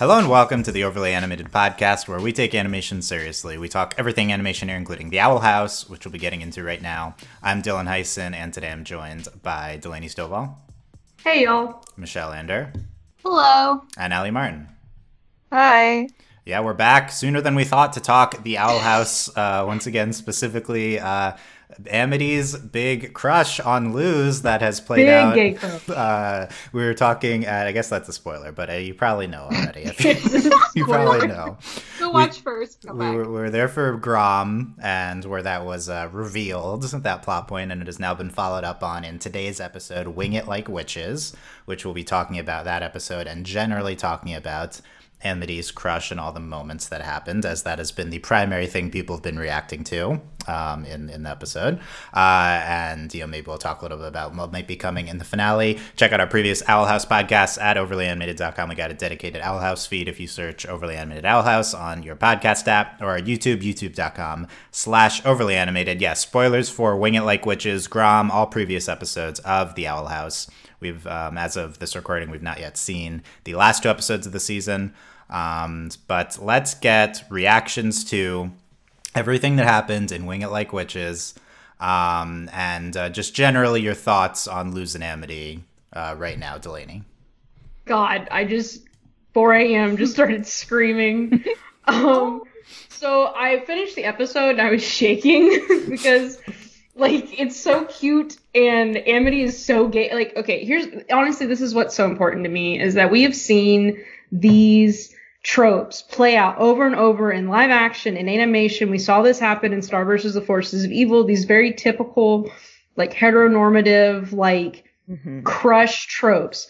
Hello and welcome to the Overly Animated Podcast, where we take animation seriously. We talk everything animation here, including The Owl House, which we'll be getting into right now. I'm Dylan Heisen, and today I'm joined by Delaney Stovall, Hey y'all. Michelle Ander, Hello. and Ali Martin. Hi. Yeah, we're back sooner than we thought to talk The Owl House uh, once again, specifically uh, Amity's big crush on Luz that has played Big out. gay crush. Uh, we were talking at, I guess that's a spoiler, but uh, you probably know already. you probably know. Go watch first. Come we back. were, we were there for Grom, and where that was uh, revealed, that plot point, and it has now been followed up on in today's episode, Wing It Like Witches, which we'll be talking about that episode and generally talking about Amity's crush and all the moments that happened, as that has been the primary thing people have been reacting to um, in, in the episode. Uh, and, you know, maybe we'll talk a little bit about what might be coming in the finale. Check out our previous Owl House podcasts at overlyanimated.com. We got a dedicated Owl House feed if you search Overly Animated Owl House on your podcast app or YouTube, youtube.com slash overly animated. Yes, spoilers for Wing It Like Witches, Grom, all previous episodes of The Owl House. We've, um, as of this recording, we've not yet seen the last two episodes of the season. Um, but let's get reactions to everything that happened in Wing It Like Witches, um, and uh, just generally your thoughts on Luz and Amity uh, right now, Delaney. God, I just 4 a.m. just started screaming. um, so I finished the episode and I was shaking because like it's so cute and Amity is so gay. Like, okay, here's honestly, this is what's so important to me is that we have seen these tropes play out over and over in live action in animation. We saw this happen in Star vs. the Forces of Evil. These very typical, like heteronormative, like mm-hmm. crush tropes.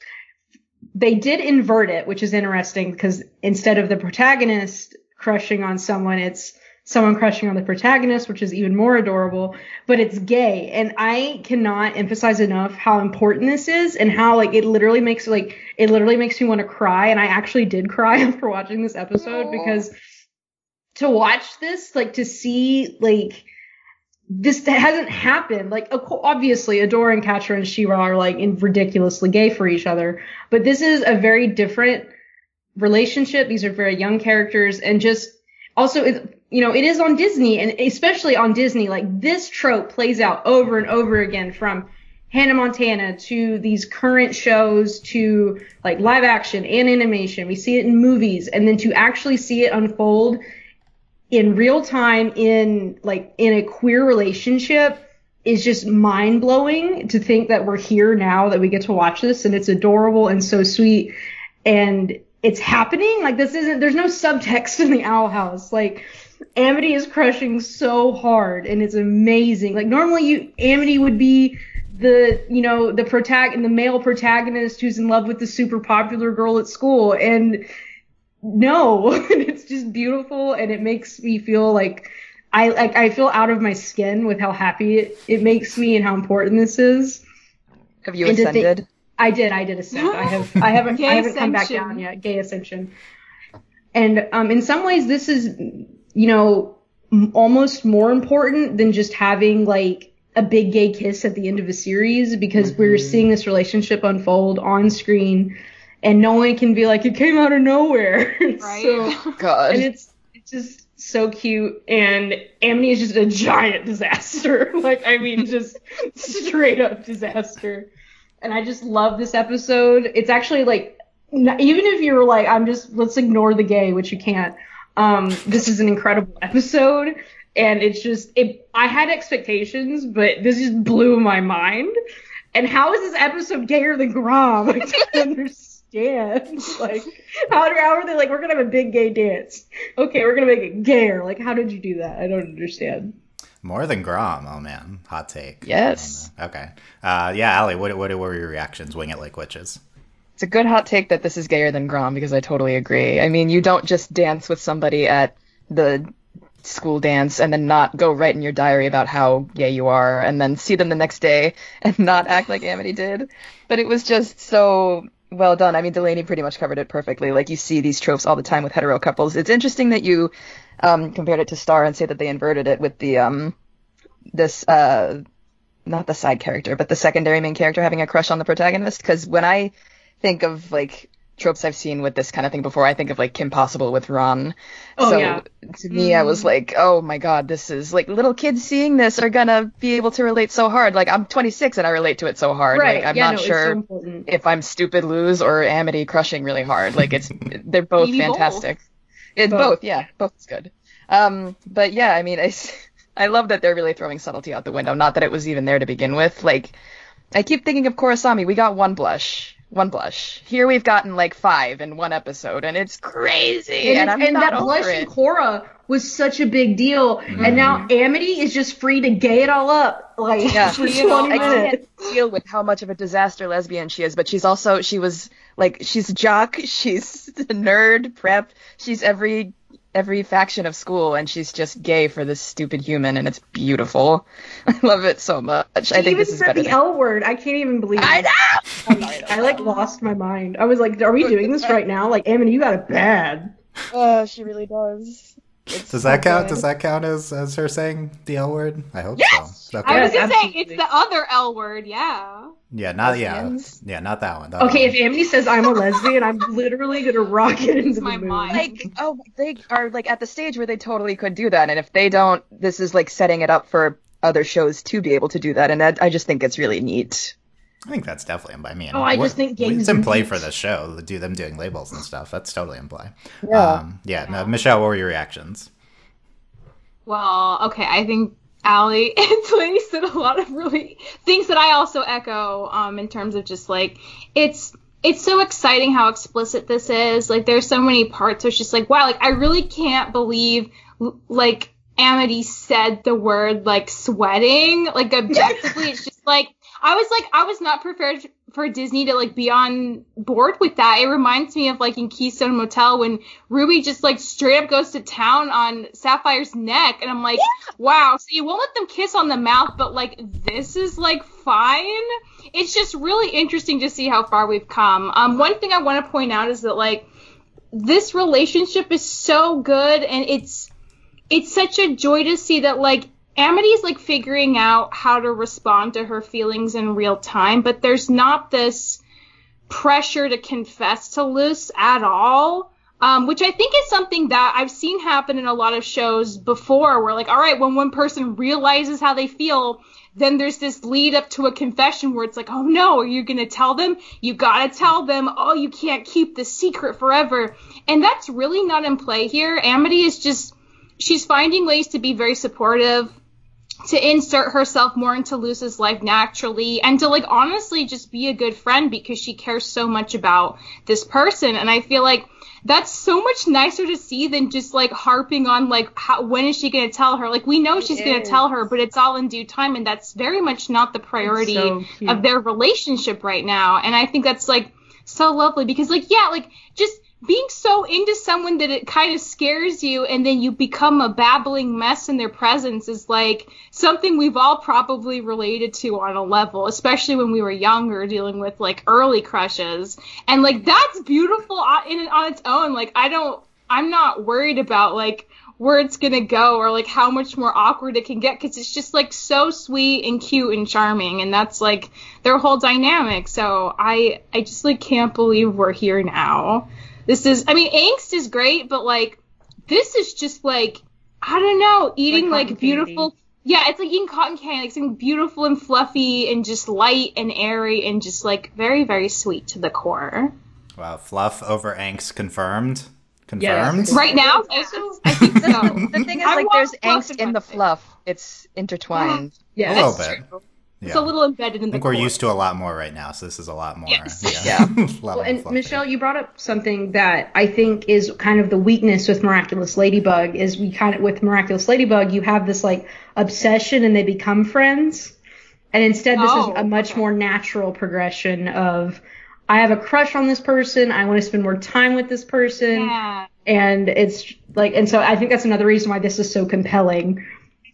They did invert it, which is interesting because instead of the protagonist crushing on someone, it's someone crushing on the protagonist, which is even more adorable, but it's gay. And I cannot emphasize enough how important this is and how like it literally makes like it literally makes me want to cry. And I actually did cry after watching this episode Aw. because to watch this, like to see like this hasn't happened. Like obviously Adora and Catra and Shira are like in ridiculously gay for each other, but this is a very different relationship. These are very young characters and just also it you know, it is on Disney and especially on Disney, like this trope plays out over and over again from Hannah Montana to these current shows to like live action and animation. We see it in movies and then to actually see it unfold in real time in like in a queer relationship is just mind blowing to think that we're here now that we get to watch this and it's adorable and so sweet and it's happening like this isn't there's no subtext in the owl house like amity is crushing so hard and it's amazing like normally you amity would be the you know the protag the male protagonist who's in love with the super popular girl at school and no it's just beautiful and it makes me feel like i like i feel out of my skin with how happy it, it makes me and how important this is Have you And think- ascended? I did. I did ascend. I have. I haven't. I haven't come back down yet. Gay ascension. And um, in some ways, this is, you know, m- almost more important than just having like a big gay kiss at the end of a series because we're mm-hmm. seeing this relationship unfold on screen, and no one can be like it came out of nowhere. Right. so, God. and it's it's just so cute and Amity is just a giant disaster. like I mean just straight up disaster. And I just love this episode. It's actually like even if you're like I'm just let's ignore the gay, which you can't. Um this is an incredible episode and it's just it I had expectations, but this just blew my mind. And how is this episode gayer than Grom? I don't understand. Like, how, how are they like, we're gonna have a big gay dance? Okay, we're gonna make it gayer. Like, how did you do that? I don't understand. More than Grom, oh man, hot take. Yes. Okay. Uh, yeah, Ali, what, what, what were your reactions? Wing It Like Witches. It's a good hot take that this is gayer than Grom because I totally agree. I mean, you don't just dance with somebody at the school dance and then not go write in your diary about how gay you are and then see them the next day and not act like Amity did. But it was just so well done. I mean, Delaney pretty much covered it perfectly. Like you see these tropes all the time with hetero couples. It's interesting that you um, compared it to Star and say that they inverted it with the um, this uh, not the side character, but the secondary main character having a crush on the protagonist. Because when I think of like tropes I've seen with this kind of thing before. I think of like Kim Possible with Ron. Oh, so yeah. to me, I was Mhm. like, oh my god, this is like little kids seeing this are gonna be able to relate so hard. Like I'm 26 and I relate to it so hard. right. Like I'm yeah, not no, sure so if I'm stupid Luz or Amity crushing really hard. Like it's they're both Maybe both. fantastic. It's Both. both. yeah, both is good. Um, but yeah, I mean, I I love that they're really throwing subtlety out the window. Not that it was even there to begin with. Like, I keep thinking of Korrasami. We got one blush, one blush. Here we've gotten like five in one episode, and it's crazy. And, and, I'm and not that blush it. in Korra was such a big deal, and now mm. Amity is just free to gay it all up, like Yeah. for You know, twenty I can't deal with how much of a disaster lesbian she is, but she's also she was like she's jock, she's a nerd, prep, she's every every faction of school, and she's just gay for this stupid human, and it's beautiful. I love it so much. I think even this is said better. the Than- L word. I can't even believe. I it. know. I like lost my mind. I was like, "Are we doing this right now?" Like, Amity, you got it bad. Oh, she really does. It's Does that so count? good. Does that count as as her saying the L word? I hope Yes! so. I was gonna say it's the other L word. Yeah. Yeah, not yeah, Lesbians? yeah, not that one. that Okay, one. if Amity says I'm a lesbian, I'm literally gonna rock it into the my moon. mind. like oh they are like at the stage where they totally could do that and if they don't this is like setting it up for other shows to be able to do that and that, i just think it's really neat I think that's definitely in play. I mean, Oh, I just think games it's in play games- for the show. Do them doing labels and stuff. That's totally in play. Yeah. Um, yeah. No, Michelle, what were your reactions? Well, okay, I think Allie and Twain said a lot of really things that I also echo um, in terms of just like it's it's so exciting how explicit this is. Like there's so many parts where it's just like wow, like I really can't believe like Amity said the word like sweating. Like objectively, it's just like I was like I was not prepared for Disney to like be on board with that. It reminds me of like in Keystone Motel when Ruby just like straight up goes to town on Sapphire's neck, and I'm like, wow. So you won't let them kiss on the mouth, but like this is like fine. It's just really interesting to see how far we've come. Um, one thing I want to point out is that like this relationship is so good, and it's it's such a joy to see that like Amity's like figuring out how to respond to her feelings in real time, but there's not this pressure to confess to Luz at all. Um, which I think is something that I've seen happen in a lot of shows before where like, all right, when one person realizes how they feel, then there's this lead up to a confession where it's like, oh no, are you gonna tell them? You gotta tell them. Oh, you can't keep the secret forever. And that's really not in play here. Amity is just, she's finding ways to be very supportive to insert herself more into Luz's life naturally and to like honestly just be a good friend because she cares so much about this person. And I feel like that's so much nicer to see than just like harping on like how, when is she going to tell her? Like we know she's going to tell her but it's all in due time and that's very much not the priority so of their relationship right now. And I think that's like so lovely because like yeah like just being so into someone that it kind of scares you and then you become a babbling mess in their presence is like something we've all probably related to on a level especially when we were younger dealing with like early crushes. And like that's beautiful on, in on its own. Like i don't i'm not worried about like where it's gonna go or like how much more awkward it can get because it's just like so sweet and cute and charming and that's like their whole dynamic. So i i just like can't believe we're here now this is i mean angst is great but like this is just like i don't know eating Like like, cotton beautiful yeah it's like eating cotton candy like something beautiful and fluffy and just light and airy and just like very very sweet to the core Wow, fluff over angst confirmed. Yes. Confirmed. right now i think so the thing is I like there's angst in in the fluff it's intertwined A yeah. little That's bit. true. Yeah. it's a little embedded in I the think we're core. used to a lot more right now, so this is a lot more. Yes. Yeah. a lot Well, and fluffy. Michelle, you brought up something that I think is kind of the weakness with Miraculous Ladybug is we kind of with Miraculous Ladybug you have this like obsession and they become friends, and instead this Oh, is a much more natural progression of I have a crush on this person, I want to spend more time with this person, yeah and it's like and so I think that's another reason why this is so compelling.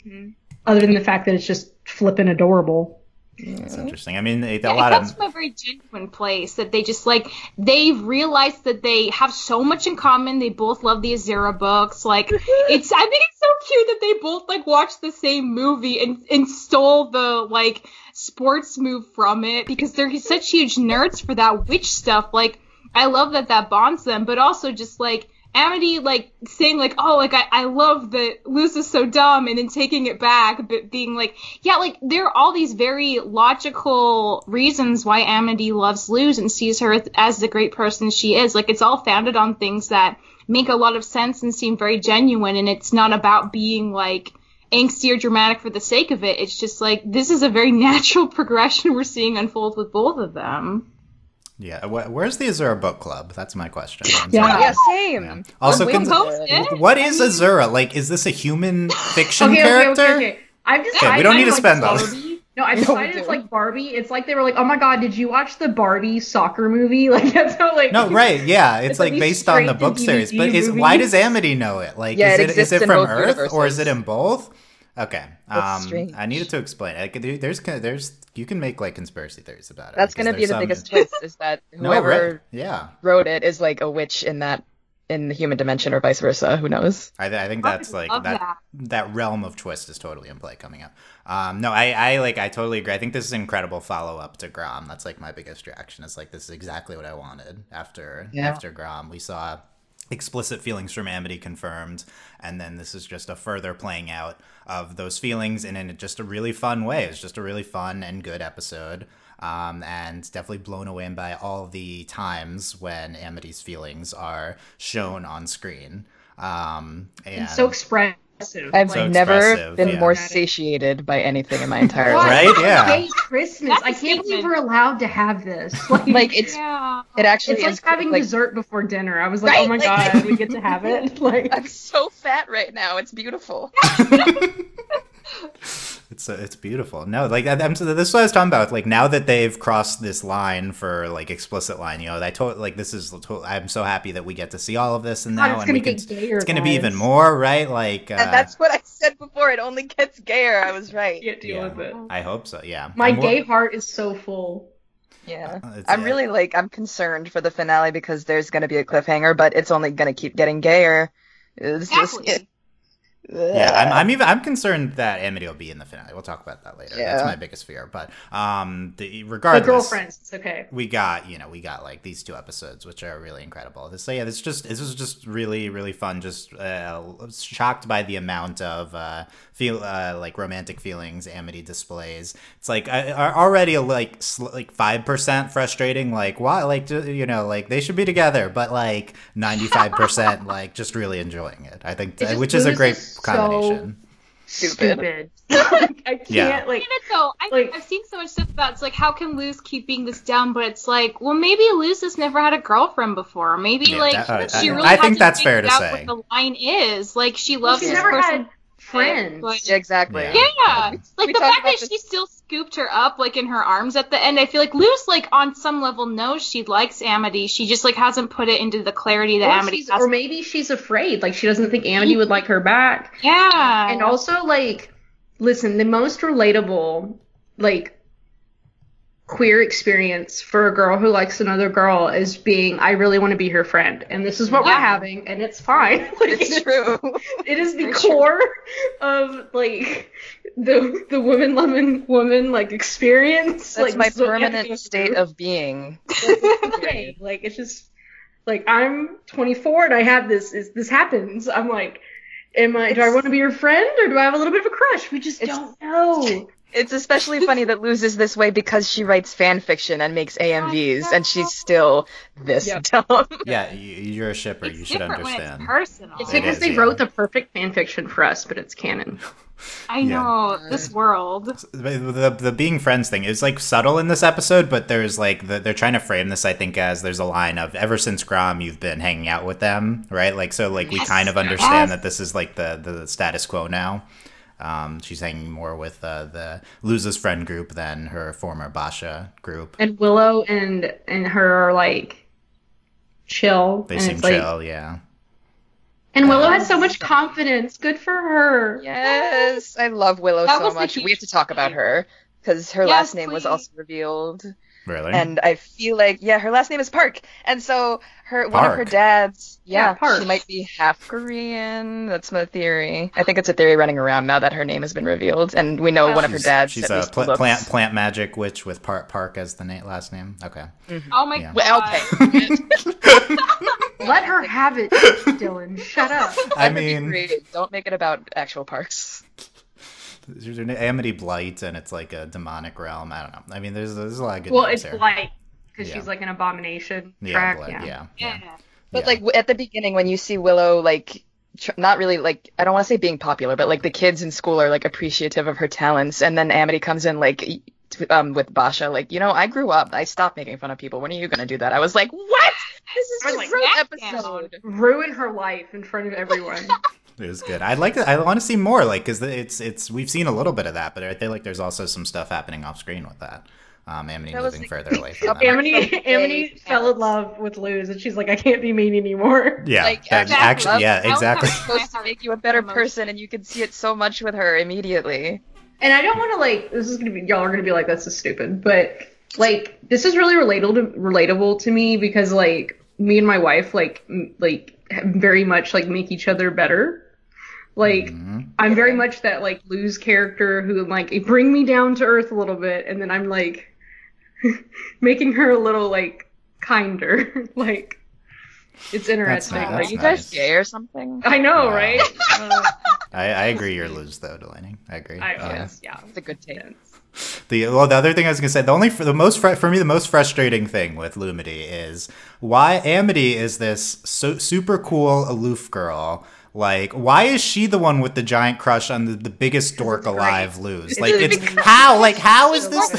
Mm-hmm. Other than the fact that it's just flippin' adorable. It's interesting. I mean, a Yeah, lot it comes of from a very genuine place that they just like they've realized that they have so much in common. They both love the Azura books. Like it's I think it's so cute that they both like watched the same movie and and stole the like sports move from it because they're such huge nerds for that witch stuff. Like I love that that bonds them, but also just like Amity like saying like, oh, like I, I love that Luz is so dumb, and then taking it back, but being like, yeah, like there are all these very logical reasons why Amity loves Luz and sees her as the great person she is. Like it's all founded on things that make a lot of sense and seem very genuine, and it's not about being like angsty or dramatic for the sake of it. It's just like this is a very natural progression we're seeing unfold with both of them. Yeah, wh- where's the Azura book club? That's my question. Yeah. Yeah, same. Oh, yeah. Also, We'll can- it. what is Azura? Like, is this a human fiction okay, character? okay, okay, okay. I've decided we don't need to it's spend like all this. Barbie. No, I No, we decided it's do. like Barbie. It's like they were like, oh my god, did you watch the Barbie soccer movie? Like that's how like. No, right? Yeah, it's, It's like like based on the book to series. But DVD is why does Amity know it? Like, Yeah, is it it is it from both Earth or is it in both? Okay. Um. I needed to explain. Like, there's there's you can make like conspiracy theories about it. That's gonna be the some- biggest twist is that No, whoever right? Yeah, wrote it is like a witch in that in the human dimension or vice versa. Who knows? I, th- I think I that's like that, that. that realm of twist is totally in play coming up. Um, no, I, I like I totally agree. I think this is an incredible follow up to Grom. That's like my biggest reaction. It's like this is exactly what I wanted after Yeah. after Grom. We saw explicit feelings from Amity confirmed, and then this is just a further playing out of those feelings and in just a really fun way. It's just a really fun and good episode. Um, and definitely blown away by all the times when Amity's feelings are shown on screen. Um, and It's so expressive. I've So never been yeah. more satiated by anything in my entire life. Right? Yeah. Gay Christmas. That's a I can't believe we're allowed to have this. Like, Like it's Yeah. it actually it's like is having like dessert before dinner. I was like, Right? oh my Like- god, we get to have it. Like, I'm so fat right now. It's beautiful. It's uh, it's beautiful. No, like I- I'm, so this is what I was talking about. Like now that they've crossed this line for like explicit line, you know, I told like this is. to- I'm so happy that we get to see all of this and God, now, it's and gonna we can. gayer. It's gonna be even more, right? Like, uh, and that's what I said before. It only gets gayer. I was right. Can't deal Yeah. with it. I hope so. Yeah. My I'm more- gay heart is so full. Yeah. Uh, I'm yeah. really like I'm concerned for the finale because there's gonna be a cliffhanger, but it's only gonna keep getting gayer. It's just Exactly. Yeah, I'm, I'm even I'm concerned that Amity will be in the finale. We'll talk about that later. That's my biggest fear. But um, the, The regardless, girlfriends, it's okay. we got you know we got like these two episodes which are really incredible so yeah this just this was just really really fun just uh, shocked by the amount of uh feel uh, like romantic feelings amity displays it's like uh, are already like sl- like 5% frustrating like why like you know like they should be together but like 95% like just really enjoying it i think It's just- which is a great so- combination Stupid. Stupid. like, I can't Yeah. like. it though. I, Like- I've seen so much stuff about it's like how can Luz keep being this dumb, but it's like, well, maybe Luz has never had a girlfriend before. Maybe Yeah, like that- uh, she I- really I think hasn't that's fair to out say. What the line is like she loves she's this never person. had friends. but- exactly. Yeah. Yeah, like We the fact about that she still scooped her up like in her arms at the end. I feel like Luz, like on some level, knows she likes Amity. She just like hasn't put it into the clarity that Or, Amity she's- has. or maybe she's afraid. Like she doesn't think Amity would like her back. yeah, And also, like, listen, the most relatable, like, queer experience for a girl who likes another girl is being, I really want to be her friend, and this is what we're having, and it's fine. Like, It's true. It is the true. core of like the the woman loving woman like experience. That's like my this is what we have to permanent state of being. Okay, like it's just like I'm 24 and I have this. Is this happens? I'm like, am I? Do I want to be your friend or do I have a little bit of a crush? We just don't know. It's especially funny that Luz is this way because she writes fan fiction and makes AMVs, and she's still this Yep. dumb. yeah you, you're a shipper it's you should understand when it's personal. It's because is, they yeah. wrote the perfect fan fiction for us, but it's canon. I Yeah. know this world. the, the the being friends thing is like subtle in this episode, but there's like the, they're trying to frame this. I think as there's a line of ever since Grom, you've been hanging out with them, right? Like so, like we Yes. kind of understand Yes. that this is like the the status quo now. Um, she's hanging more with uh, the Luz's friend group than her former Boscha group. And Willow and and her are like chill. They seem it's like- chill, yeah. And Willow has so much confidence. Good for her. Yes, I love Willow That so much. We have to talk about her because her Yes, last name was also revealed. Really? And I feel like, yeah, her last name is Park. And so her one of her dads, Yeah, yeah, Park. she might be half Korean. That's my theory. I think it's a theory running around now that her name has been revealed, and we know one of her dads. she's at a least pl- looks- plant plant magic witch with Park Park as the na- last name. Okay. Mm-hmm. Oh my Yeah. god. Okay. Let her have it, Dylan. Shut up. I That would be mean, don't make it about actual parks. There's an Amity Blight, and it's like a demonic realm. I don't know. I mean, there's there's a lot of good Well, it's here. like because Yeah. she's like an abomination yeah, track. Blight, yeah. yeah, Yeah. yeah. But Yeah. like at the beginning, when you see Willow, like tr- not really like I don't want to say being popular, but like the kids in school are like appreciative of her talents, and then Amity comes in like um with Boscha, like you know I grew up, I stopped making fun of people. When are you gonna do that? I was like, what? This is I a like, great "Back episode. Ruin her life in front of everyone. It was good. I'd like to. I want to see more, like, because it's it's we've seen a little bit of that, but I feel like there's also some stuff happening off screen with that. Um, Amity That moving like- further away from Up that. Amity- Amity, From Amity Dave fell in love with Luz, and she's like, I can't be mean anymore. Yeah, Like, that- exactly. actually, yeah, That was exactly. how- supposed to make you a better person, and you can see it so much with her immediately. And I don't want to like. This is gonna be y'all are gonna be like, this is stupid, but like this is really relatable to, relatable to me because like me and my wife like m- like very much like make each other better. Like Mhm. I'm very much that like Luz character who like bring me down to earth a little bit, and then I'm like making her a little like kinder. like it's interesting. nice. Are That's you guys gay or something? I know, Wow. right? Uh, I, I agree. You're Luz though, Delaney. I agree. I, Uh, yes, yeah. It's a good take. The well, the other thing I was gonna say, the only the most fr- for me, the most frustrating thing with Lumity is why Amity is this so super cool aloof girl. Like, why is she the one with the giant crush on the, the biggest dork alive? Luz like it's how like how is this?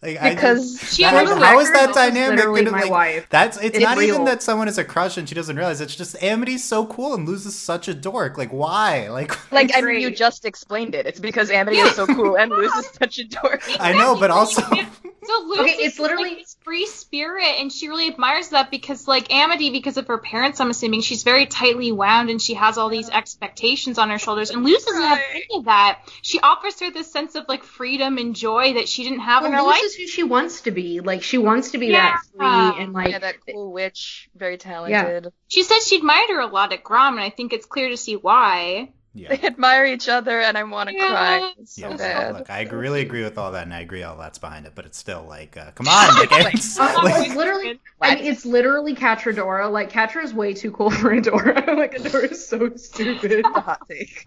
Like, I Because just- She that- has For the how is that this is dynamic? literally gonna, my like, wife. That's it's, It's not even real. that someone is a crush and she doesn't realize. It's just Amity's so cool and Luz is such a dork. Like, why? Like, Like, I mean, you just explained it. It's because Amity is so cool and Luz is such a dork. I know, but also. So Luz Okay, is it's literally- like this free spirit, and she really admires that because, like Amity, because of her parents, I'm assuming she's very tightly wound, and she has all these expectations on her shoulders. And Luz doesn't have any of that. She offers her this sense of like freedom and joy that she didn't have in her Well, life. Luz is who she wants to be. Like she wants to be Yeah. that free and like yeah, that cool witch, very talented. Yeah. She said she admired her a lot at Grom, and I think it's clear to see why. Yeah. They admire each other, and I want to Yeah. cry. It's so Yeah, bad. look, I agree- really agree with all that, and I agree all that's behind it. But it's still like, uh, come on, like, it's, Uh, like- it's literally, I mean, it's literally Catradora. Like Catra is way too cool for Adora. like Adora is so stupid. Hot take.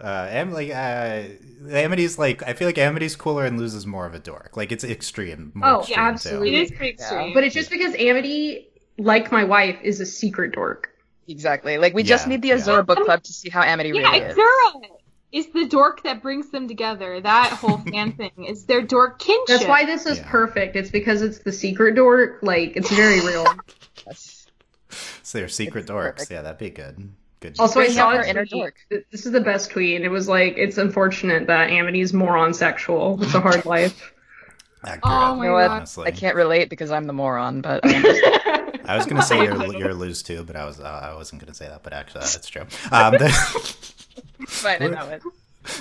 Uh, Am- like, uh, Amity's like, I feel like Amity's cooler and Luz's more of a dork. Like, it's extreme. More Oh, extreme, yeah, too. absolutely. It is pretty extreme. But it's just because Amity, like my wife, is a secret dork. Exactly. Like we just need the yeah. Book club to see how Amity yeah, really is. Azura is the dork that brings them together. That whole fan thing is their dork kinship. That's why this is Yeah. perfect. It's because it's the secret dork. Like it's very real. Yes. So they're secret It's dorks. perfect. Yeah, that'd be good. Good. Also, I saw out her a inner tweet. dork. This is the best tweet, it was like, "It's unfortunate that Amity's moron sexual. It's a hard life." Accurate, Oh You my know? God. honestly. I can't relate because I'm the moron, but I was gonna say you're you're Luz too, but I was uh, I wasn't gonna say that. But actually, that's true. Um, the- It's fine, I know it.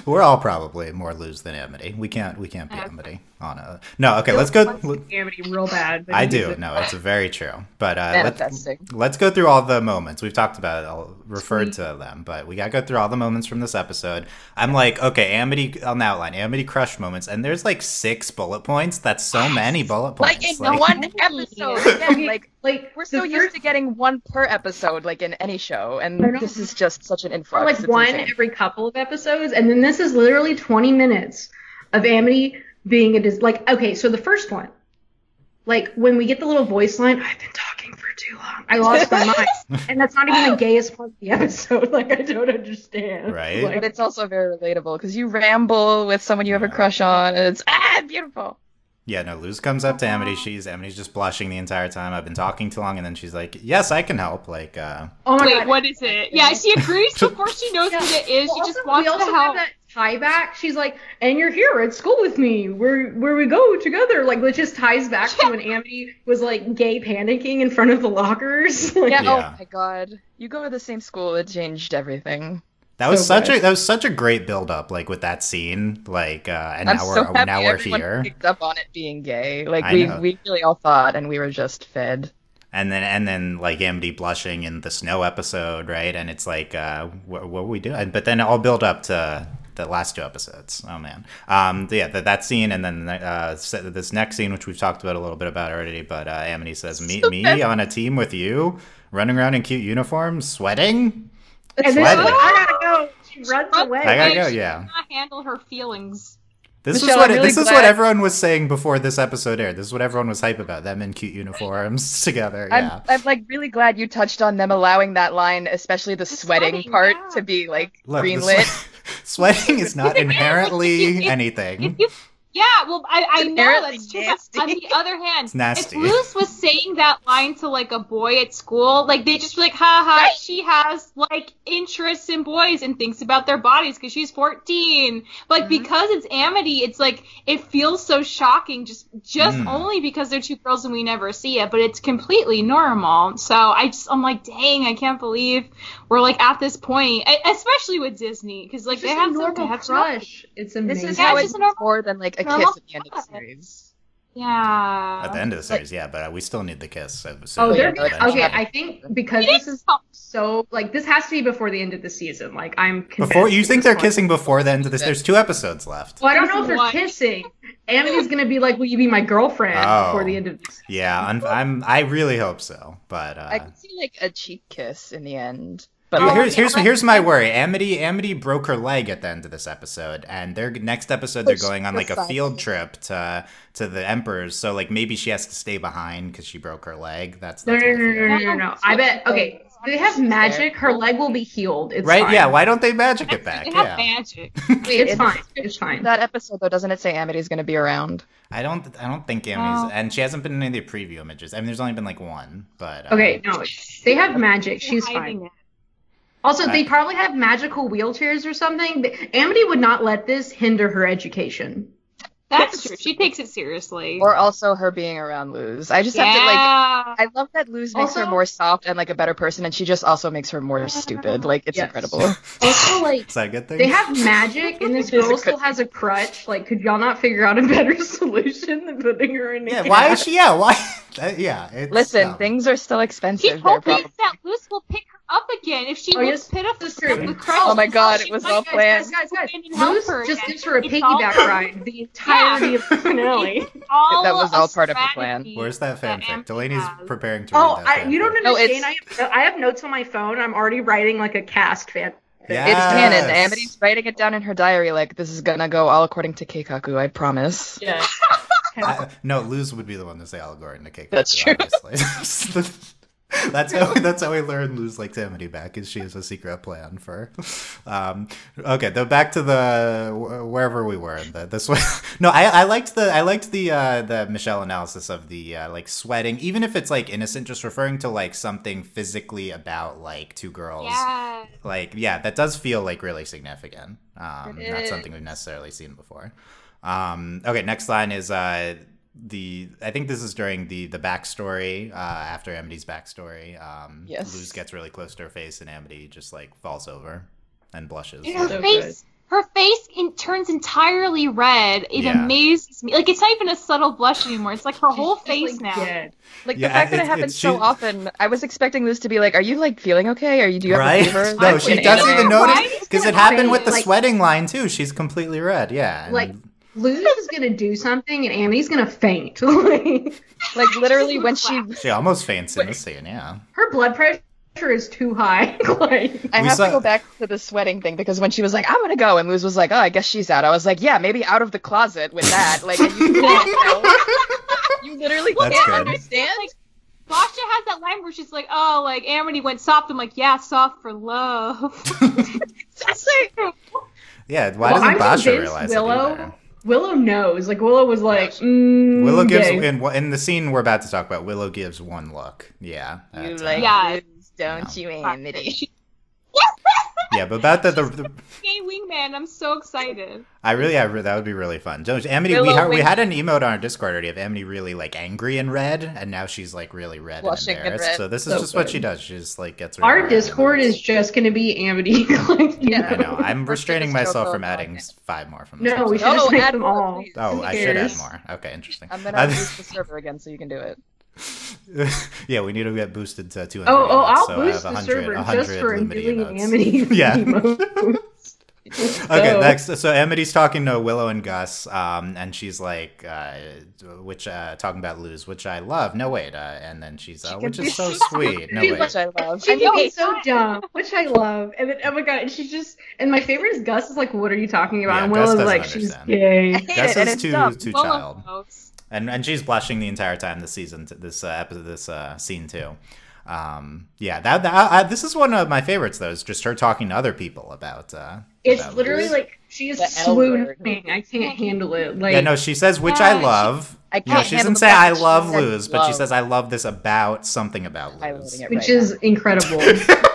we're all probably more Luz than Amity. We can't we can't be Amity on a no. Okay, let's go. Amity real bad. I he do. uses- No, it's very true. But uh, let's, Manifesting. let's go through all the moments. We've talked about it. I'll refer to them, but we got to go through all the moments from this episode. I'm like, okay, Amity on the outline, Amity crush moments, and there's like six bullet points. That's so many bullet points. Like in one episode. Again, like Like we're so the used to getting one per episode, like in any show, and this is just such an or influx. like It's one insane. every couple of episodes, and then this is literally 20 minutes of Amity being a dis- like. Okay, so the first one, like when we get the little voice line, I've been talking for too long. I lost my mind, and that's not even the gayest part of the episode. Like I don't understand. Right. Like, But it's also very relatable because you ramble with someone you have a crush on, and it's ah beautiful. Yeah, no, Luz comes up to Amity. She's Amity's just blushing the entire time. I've been talking too long, and then she's like, "Yes, I can help." Like, uh, oh my Wait, god. what is it? Yeah, she agrees before she knows Yeah. what it is. Well, she just also- wants we to have help. that tie back. She's like, and you're here at school with me, where where we go together. Like, which just ties back to when Amity was like gay panicking in front of the lockers. Like, Yeah, Yeah. Oh my god, you go to the same school. It changed everything. That was So such good. a that was such a great build up, like with that scene. Like, uh, and I'm now so we're happy now we're everyone here. picked up on it being gay. Like I we know. we really all thought, and we were just fed. and then and then like Amity blushing in the snow episode, right? And it's like, uh, what, what we do? But then all build up to the last two episodes. Oh man, um, yeah, that that scene, and then uh, this next scene, which we've talked about a little bit about already. But uh, Amity says, "Meet me on a team with you, running around in cute uniforms, sweating." And Sweating. like, I gotta go. She runs away. I gotta go. Yeah. handle her feelings. This is what really this is what everyone was saying before this episode aired. This is what everyone was hype about them in cute uniforms together. Yeah. I'm I'm like really glad you touched on them allowing that line, especially the, sweating, sweating, part, yeah. to be like Look, the greenlit. swe- sweating is not inherently anything. Yeah, well, I, I know that's true. But on the other hand, It's nasty. if Luz was saying that line to like a boy at school, like they just be like, "Ha ha, she has like interests in boys and thinks about their bodies because she's 14." But like because it's Amity, it's like it feels so shocking just just Mm. only because they're two girls and we never see it, but it's completely normal. So I just I'm like, dang, I can't believe we're like at this point, especially with Disney because like It's they just have a some normal catch up. crush. It's This is how it's it's normal- more than like a kiss at the end of the series. Yeah. At the end of the series, yeah, but uh, we still need the kiss. So, so Oh, they're Yeah, okay. I think because this is is so like this has to be before the end of the season. Like I'm Before you think they're point. kissing before the end of this? There's two episodes left. Well, I don't know if they're What? kissing. Amity's gonna be like, "Will you be my girlfriend?" Oh. before the end of this. Yeah, I'm, I'm I really hope so. But uh, I could see like a cheek kiss in the end. But Well, here's here's here's my worry. Amity Amity broke her leg at the end of this episode, and their next episode they're going on like a field trip to to the Emperors. So like maybe she has to stay behind because she broke her leg. That's, No, that's no, my no, no, fear. no, no, no. I bet. Okay, they have magic. Her leg will be healed. It's Right? fine. Yeah. Why don't they magic it back? They have Yeah. magic. It's in fine. It's fine. That episode though, doesn't it say Amity's gonna be around? I don't I don't think Amity's Well- and she hasn't been in any of the preview images. I mean, there's only been like one, but uh, Okay, no, they have magic. She's fine. it. Also, they probably have magical wheelchairs or something. Amity would not let this hinder her education. That's true. She takes it seriously. Or also her being around Luz. I just have to like. I love that Luz makes her more soft and like a better person, and she just also makes her more stupid. Like it's Yes. incredible. Also, like Is that a good thing? they have magic, and this It is a girl still has a crutch. Like, could y'all not figure out a better solution than putting her in? a yeah. Why is she? Yeah. Why? That, yeah. It's Listen, dumb. things are still He expensive. There, hopes probably. that Luz will pick her up again if she Oh, looks yes, pitiful this is true. from the crowd. Oh my God, it was all planned. Guys, guys, and guys, help just gives her a piggyback all- ride the entirety of the finale. all That was all part of the plan. Where's that that fanfic? Delaney's has. preparing to Oh, read that. I, you don't fanfic. No, understand. I, have, I have notes on my phone. I'm already writing like a cast fan. Yeah. It's canon. Yes. Amity's writing it down in her diary. Like this is gonna go all according to Keikaku. I promise. Yeah. I, no, Luz would be the one to say Algor in the cake. That's true. Obviously. that's how that's how we learn Luz likes Amity back. Is she has a secret plan for? Um, okay, though back to the wherever we were. in The, this way. No, I, I liked the I liked the uh, the Michelle analysis of the uh, like sweating, even if it's like innocent, just referring to like something physically about like two girls. Yeah. Like yeah, that does feel like really significant. Um, not something we've necessarily seen before. Um, okay, next line is uh, the I think this is during the the backstory uh, after Amity's backstory. Um, Yes. Luz gets really close to her face, and Amity just like falls over and blushes. And her So face, her face in, turns entirely red. It Yeah. amazes me. Like it's not even a subtle blush anymore. It's like her whole face just, now. like, dead. Like Yeah, the fact that it's- it happens it's- so often. I was expecting Luz to be like, "Are you like feeling okay? Are you do you have Right? a fever?" No, she doesn't even notice because it happened with the like- sweating line too. She's completely red. Yeah, and- Like Luz is gonna do something, and Amity's gonna faint. Like, Like literally when she she almost faints in the scene. Yeah. her blood pressure is too high. like, I have saw- to go back to the sweating thing because when she was like, "I'm gonna go," and Luz was like, "Oh, I guess she's out." I was like, "Yeah, maybe out of the closet with that." Like, you, can't know. you literally That's can't good. understand. Like, Boscha has that line where she's like, "Oh, like Amity went soft." I'm like, "Yeah, soft for love." Yeah. Why Well, doesn't I'm Boscha realize Willow- it either? Willow knows. Like Willow was like, mm, Willow gives gay. in in the scene we're about to talk about. Willow gives one look. Yeah. you like Yeah. Don't you, Amity? Yeah, but about the, the, the Gay wingman. I'm so excited. I really, I re- that would be really fun. So, Amity, we, ha- we had an emote on our Discord already of Amity really like angry and red, and now she's like really red Blushing and and embarrassed. red. So this is So just what she does. She just like gets really Our. Discord is just gonna be Amity. like, Yeah. I know. know. I'm restraining myself from adding Monica. s- five more from this. No, we episode. should just No, make add them all. please. Oh, I should add more. Okay, interesting. I'm gonna Uh, boost the server again so you can do it. yeah, we need to get boosted to 200. Oh, oh, I'll so boost have the 100 server 100 just for Lumity doing. Amity. Yeah. emotes. Okay, So- next. So Amity's talking to Willow and Gus, um, and she's like, uh, which uh, talking about Luz, which I love. No wait, uh, and then she's, uh, She which is so so sweet. No wait, Which wait. I love. She's I mean, being so dumb, which I love. And then, oh my god, and she's just, and my favorite is Gus is like, what are you talking about? Yeah, and Willow's doesn't like, she's understand. gay. I hate Gus it, is it's too dumb. too Willow child, knows. And and she's blushing the entire time this season, this uh, episode, this uh, scene too. Um, yeah, that, that I, this is one of my favorites though. Is just her talking to other people about. Uh, It's about literally Luz. like she is The L word. swooning. I can't handle it. Like, yeah, no, she says which Yeah, I she- love. I You know, can't she handle doesn't say I that she love said Luz, but she says I love this about something about Highlighting Luz. it which right is incredible.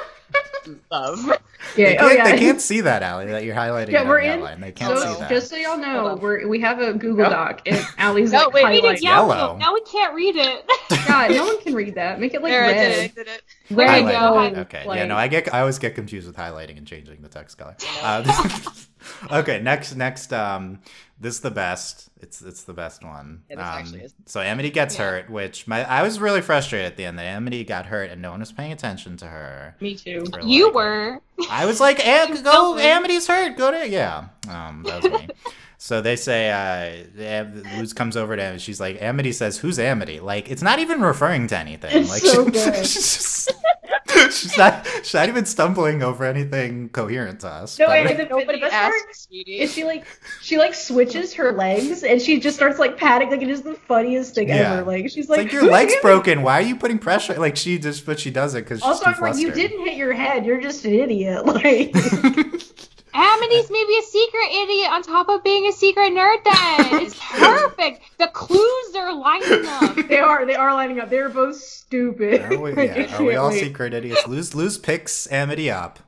love. yeah, They oh can't, yeah. they can't see that, Allie, that you're highlighting Yeah, we're on the in- outline. They can't So see that. just so y'all know, we're we have a Google Doc and Allie's No, like wait, Read highlighting. it yellow. Yellow. Now we can't read it. God, no one can read that. Make it like there, I red. did it. I did it. Red, There you go. yellow, Okay. yeah. No, I get. I always get confused with highlighting and changing the text color. Uh, okay. Next. Next. Um. This is the best. It's it's the best one. Yeah, um, is. So Amity gets Yeah. hurt, which my I was really frustrated at the end that Amity got hurt and no one was paying attention to her. Me too. You were. I was like, Am- go, Amity's hurt. Go to yeah. Um, that was me. So they say, uh, Luz comes over to him. She's like, Amity says, "Who's Amity?" Like, it's not even referring to anything. It's like, so she- good. she's just, she's not, she's not even stumbling over anything coherent to us. No, but- and the, the Nobody best part asked, is she like she like switches her legs and she just starts like patting like it is the funniest thing Yeah. ever. Like she's like, like, your leg's broken. Why are you putting pressure? Like she just, but she does it because she's Also, too I'm like, you didn't hit your head. You're just an idiot. Like, Amity's maybe a secret idiot on top of being a secret nerd then. It's perfect. The clues are lining up. they are they are lining up. They're both stupid. Are we, yeah, are we all secret idiots? Lose, Luz picks Amity up,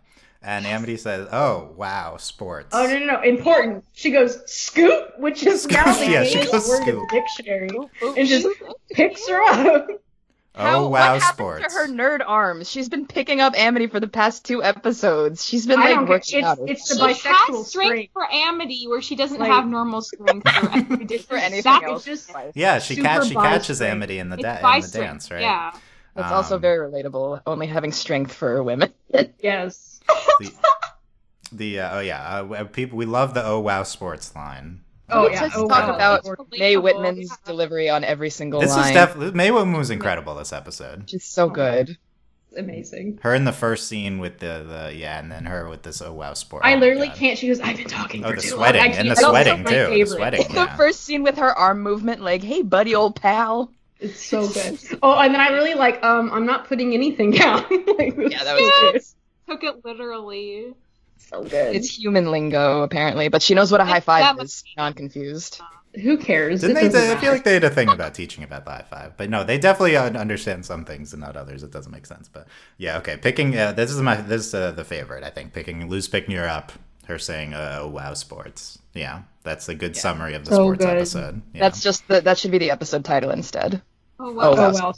and Amity says, "Oh wow, sports." Oh no no no! Important. She goes scoop, which is now the Yeah, she English goes word in the dictionary, Oop, oop. and just picks her up. How, oh wow, what happened sports. to her nerd arms? She's been picking up Amity for the past two episodes. She's been I like don't working It's out. it's She the bisexual has strength strength. for Amity where she doesn't Like- have normal strength for Amity. for anything That- else. it's just- Yeah, she catch she catches strength. Amity in the, da- in the strength, dance, right? Yeah. It's also Um, very relatable. Only having strength for women. Yes. the, the uh, oh yeah, uh, people we love the oh wow sports line. Oh we yeah. just oh, talk wow. about Mae Whitman's yeah. delivery on every single This line. was definitely Mae Whitman was incredible this episode. She's so good. amazing. Her in the first scene with the, the yeah, and then her with this oh wow sport. I oh literally God. can't. She goes. I've been talking Oh, for the too sweating long. I and the can't- that's sweating my too. The favorite. sweating. The first scene with her arm movement, like, hey, buddy, old pal. It's so good. Oh, and then I really like. Um, I'm not putting anything down. like, Yeah, that was good. Took it literally. So good. It's human lingo, apparently, but she knows what a high five must is. Non confused. Who cares? Didn't It they? I feel like they had a thing about teaching about the high five, but no, they definitely uh, understand some things and not others. It doesn't make sense, but yeah, okay. Picking uh, this is my this is uh, the favorite. I think picking Luz picking her up, her saying, uh, "Oh wow, sports." Yeah, that's a good summary of the So sports good. episode. Yeah. That's just the, that should be the episode title instead. Oh wow. Oh, Oh wow. wow.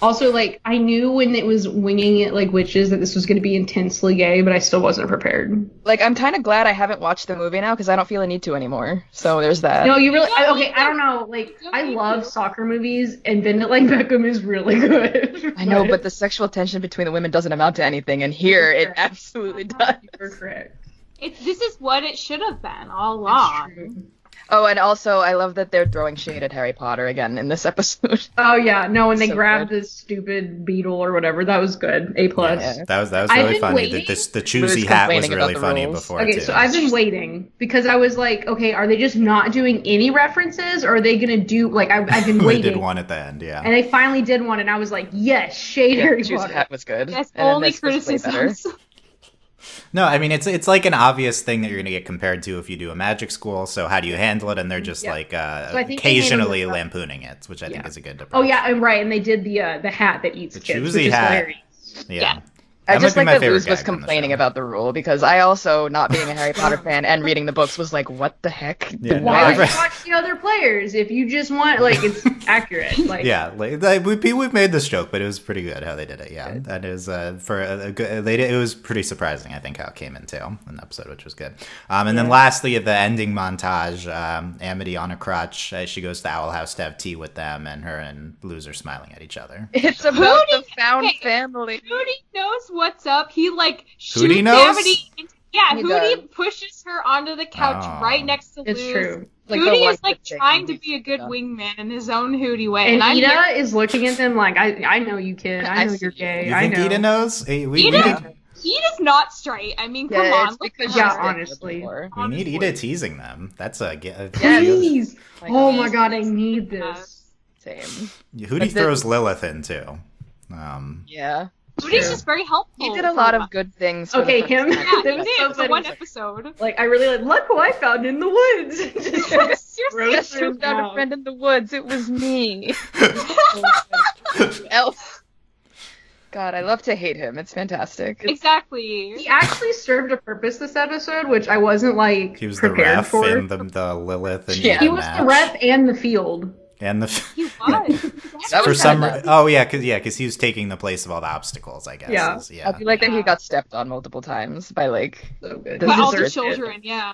Also, like I knew when it was winging it like witches that this was going to be intensely gay, but I still wasn't prepared. Like, I'm kind of glad I haven't watched the movie now because I don't feel a need to anymore. So there's that. No, you really. I, okay, I don't know. Like I love soccer movies, and Bend It Like Beckham is really good. I know, but the sexual tension between the women doesn't amount to anything, and here it absolutely does. you're correct. It, this is what it should have been all It's along. True. Oh, and also, I love that they're throwing shade at Harry Potter again in this episode. Oh yeah, no, when they So grabbed good. this stupid beetle or whatever, that was good. A plus. Yeah. that was that was really been funny. The, waiting- this, the Luz choosy hat was really funny rules. before Okay, too. so I've been waiting because I was like, okay, are they just not doing any references, or are they gonna do like I've, I've been they waiting, did one at the end. Yeah. and they finally did one, and I was like, yes, shade Yeah, Harry Choose Potter. Hat was good. That's and then only this was way better. criticisms. No, I mean it's it's like an obvious thing that you're going to get compared to if you do a magic school. So how do you handle it? And they're just Yeah. like uh, So I think they handled occasionally it lampooning it, which I think is a good. Approach. Oh yeah, and right, and they did the uh, the hat that eats The kids, choosy which is hat. hilarious. yeah. Yeah. I just might like that favorite Luz was gag from the complaining about the rule because I also, not being a Harry Potter fan and reading the books, was like, what the heck? Yeah, Why I've would read- you watch the other players if you just want like it's accurate? Like Yeah, like, like, we we've made this joke, but it was pretty good how they did it. Yeah, that is uh, for a, a good. They did, it was pretty surprising, I think, how it came into an episode, which was good. Um, and then lastly, the ending montage, um, Amity on a crutch, uh, she goes to Owl House to have tea with them, and her and Luz are smiling at each other. It's about the found okay, family. Hooty knows what's up. He like shoots Hooty knows? Amity into- yeah, He Hooty does. pushes her onto the couch Oh. right next to it's Luz. true. Like Hooty is like trying to be a good yeah. wingman in his own Hooty way, And and, I'm Eda here- is looking at them like, I I know you kid. I I know see you're gay. You I think know. Eda knows? Hey, we, we, Eda- need, he is not straight. I mean, come Yeah, on. because Yeah, she's her. honestly. before. we need honestly. Eda teasing them. That's a. a Yeah, Please. Like, oh my god, I need this. Same. Hooty But the- throws Lilith in too. Um, Yeah. Hooty's True. just very helpful. He did a lot of good things. For Okay, first him- time. Yeah, he was did so for one episode. Like I really like. Look who I found in the woods. Seriously, Rose Yes, found a friend in the woods. It was me. Who else? God, I love to hate him. It's fantastic. exactly. He actually served a purpose this episode, which I wasn't like he was the prepared ref for. in the, the Lilith and Yeah. He was match. the rep and the field. And the. He was. That for some, kinda re- oh yeah, because yeah, because he was taking the place of all the obstacles. I guess. Yeah. is- yeah. I feel like that he got stepped on multiple times by like So. The By all the deserves it. children, yeah.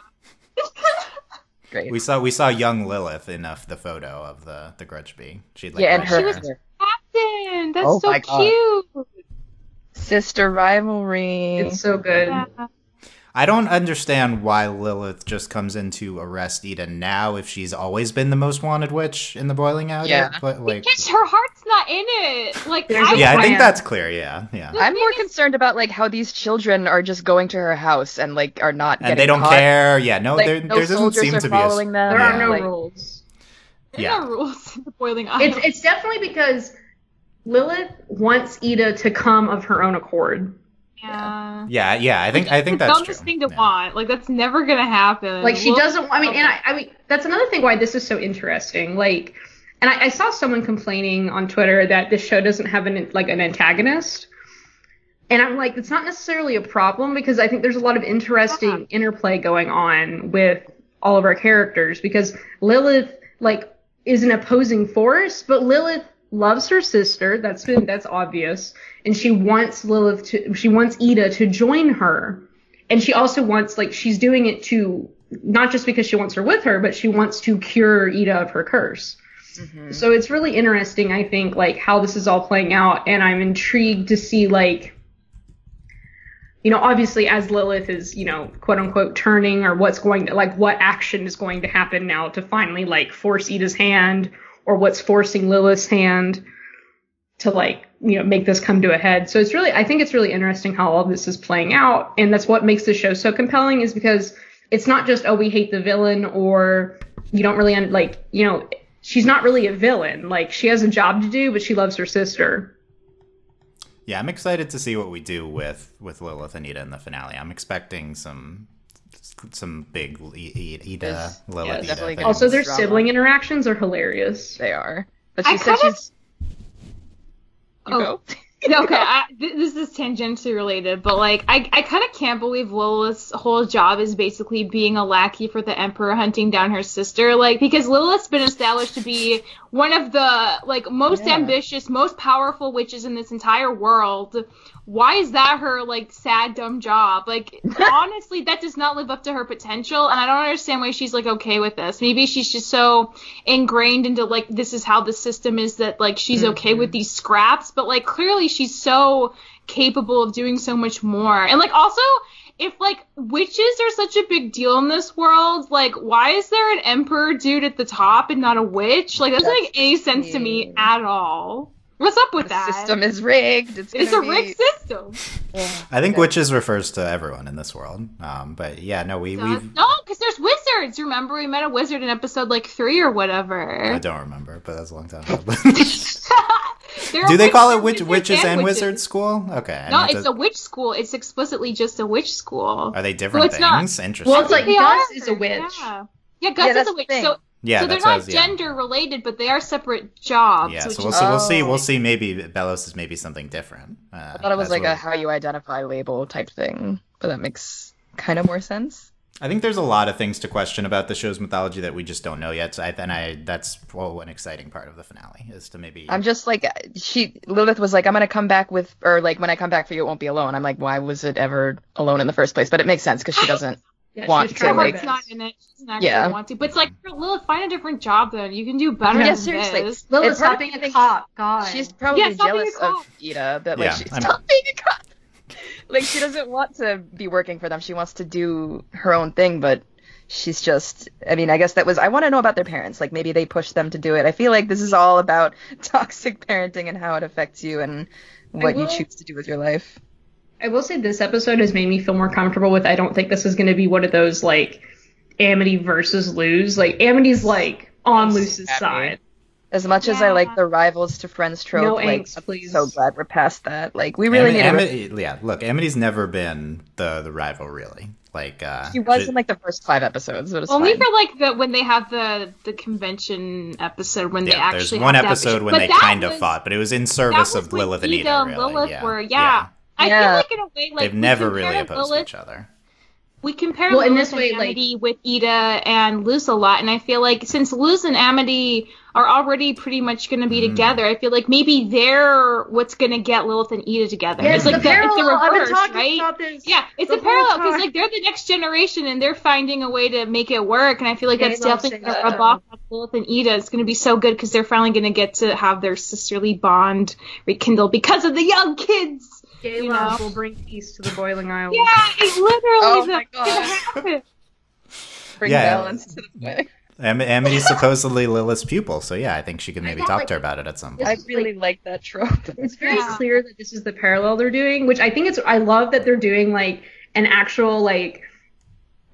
great. We saw we saw young Lilith in uh, the photo of the the Grudgby. She'd like yeah, and her She was- Captain, that's Oh so cute. sister rivalry. It's so good. Yeah. I don't understand why Lilith just comes in to arrest Eda now if she's always been the most wanted witch in the Boiling Isle. Yeah. but like, Because her heart's not in it. Like, There's I, a yeah, I think that's clear. Yeah, yeah. I'm more Maybe- concerned about like how these children are just going to her house and like are not And getting they don't caught. care. Yeah, no, Like, there, no there doesn't seem to be a. following them. There Yeah. are no like, rules. There's Yeah. no rules in the boiling isle. It's it's definitely because Lilith wants Eda to come of her own accord. Yeah. Yeah, yeah. I think I think that's the that's dumbest true. thing to Yeah. want. Like that's never gonna happen. Like she Well, doesn't. I mean, and I, I mean that's another thing why this is so interesting. Like, and I, I saw someone complaining on Twitter that this show doesn't have an like an antagonist. And I'm like, it's not necessarily a problem because I think there's a lot of interesting interplay going on with all of our characters because Lilith like is an opposing force, but Lilith loves her sister. That's been that's obvious, and she wants Lilith to she wants Eda to join her, and she also wants like she's doing it to not just because she wants her with her, but she wants to cure Eda of her curse. Mhm. So it's really interesting, I think, like how this is all playing out, and I'm intrigued to see like you know, obviously as Lilith is, you know, quote unquote turning or what's going to like what action is going to happen now to finally like force Eda's hand or what's forcing Lilith's hand to like, you know, make this come to a head. So it's really I think it's really interesting how all this is playing out and that's what makes the show so compelling is because it's not just oh we hate the villain or you don't really un- like, you know, she's not really a villain. Like she has a job to do, but she loves her sister. Yeah, I'm excited to see what we do with with Lilith and Eda in the finale. I'm expecting some some big Eda Lilith Yeah, Eda definitely Also their drama. sibling interactions are hilarious. They are. But I she said kinda- she's. Oh. You Oh. go. okay, I, this is tangentially related, but like, I, I kind of can't believe Lilith's whole job is basically being a lackey for the Emperor hunting down her sister. Like, because Lilith's been established to be one of the like most Yeah. ambitious, most powerful witches in this entire world. Why is that her like sad, dumb job? Like, honestly, that does not live up to her potential, and I don't understand why she's like okay with this. Maybe she's just so ingrained into like this is how the system is that like she's okay with mm-hmm. these scraps, but like clearly she's so capable of doing so much more. And like also if like witches are such a big deal in this world, like why is there an emperor dude at the top and not a witch? Like that doesn't make any sense to me at all. What's up with The that? system is rigged. It's, it's a be- rigged system. I think witches refers to everyone in this world. Um, but yeah, no, we So- we've no, because there's wizards. Remember, we met a wizard in episode like three or whatever. I don't remember, but that's a long time ago. Do they call it witches, witch, witches and wizards. wizard school? Okay. I No, it's to- a witch school. It's explicitly just a witch school. Are they different it's not. things? Interesting. Well, it's like They Gus is a witch. Yeah, yeah Gus Yeah, is a witch. thing. So Yeah, so they're that's what I not was- yeah. gender related, but they are separate jobs. Yeah, so we'll is- see. We'll see. Oh. We'll see. Maybe Belos is maybe something different. Uh, I thought it was like we'll- a how you identify label type thing, but that makes kind of more sense. I think there's a lot of things to question about the show's mythology that we just don't know yet. So I, and I, that's well, an exciting part of the finale is to maybe. I'm just like she Lilith was like I'm gonna come back with or like when I come back for you it won't be alone. I'm like why was it ever alone in the first place? But it makes sense because she doesn't. Yeah, Want was to, trying her like- not in it. She doesn't actually Yeah. want to. But it's like, Lilith, find a different job then. You can do better Yeah, than seriously. this. Lilith, It's hard stop being to a cop. God. She's probably Yeah, stop being a jealous cop. of Eda that like Yeah, she I'm- stop being a cop. Like she doesn't want to be working for them. She wants to do her own thing, but she's just I mean, I guess that was I want to know about their parents. Like maybe they pushed them to do it. I feel like this is all about toxic parenting and how it affects you and what you choose to do with your life. I will say this episode has made me feel more comfortable with. I don't think this is going to be one of those like Amity versus Luz. Like Amity's like on Luz's Happy. side. As much as I like the rivals to friends trope, No like angst, I'm please. so glad we're past that. Like we really need Ami- to yeah, look, Amity's never been the the rival, really. Like, uh, She was she- in like the first five episodes, but it's Only fine. for like the when they have the the convention episode when they yeah, actually there's one episode when but they that kind of fought, but it was in service was of when Lilith and Eda Eda. and Really. Lilith yeah. were yeah. I Yeah. feel like in a way like They've never really opposed Lilith, each other. We compare Well, in this way, and like- Amity with Eda and Luz a lot, and I feel like since Luz and Amity are already pretty much going to Mm. be together, I feel like maybe they're what's going to get Lilith and Eda together. Yeah, it's like the, it's the I've been reverse, talking right? about this. Yeah, it's the a parallel because like they're the next generation and they're finding a way to make it work, and I feel like They that's definitely saying going to rub off on Lilith and Eda. It's going to be so good because they're finally going to get to have their sisterly bond rekindled because of the young kids. Gay you love know. will bring peace to the boiling island. Yeah, it literally Oh that's my God. Bring Yeah. balance to the wedding. Am- Amity's supposedly Lilith's pupil, so yeah, I think she could maybe talk like- to her about it at some point. I really like that trope. It's very Yeah. clear that this is the parallel they're doing, which I think it's. I love that they're doing like an actual like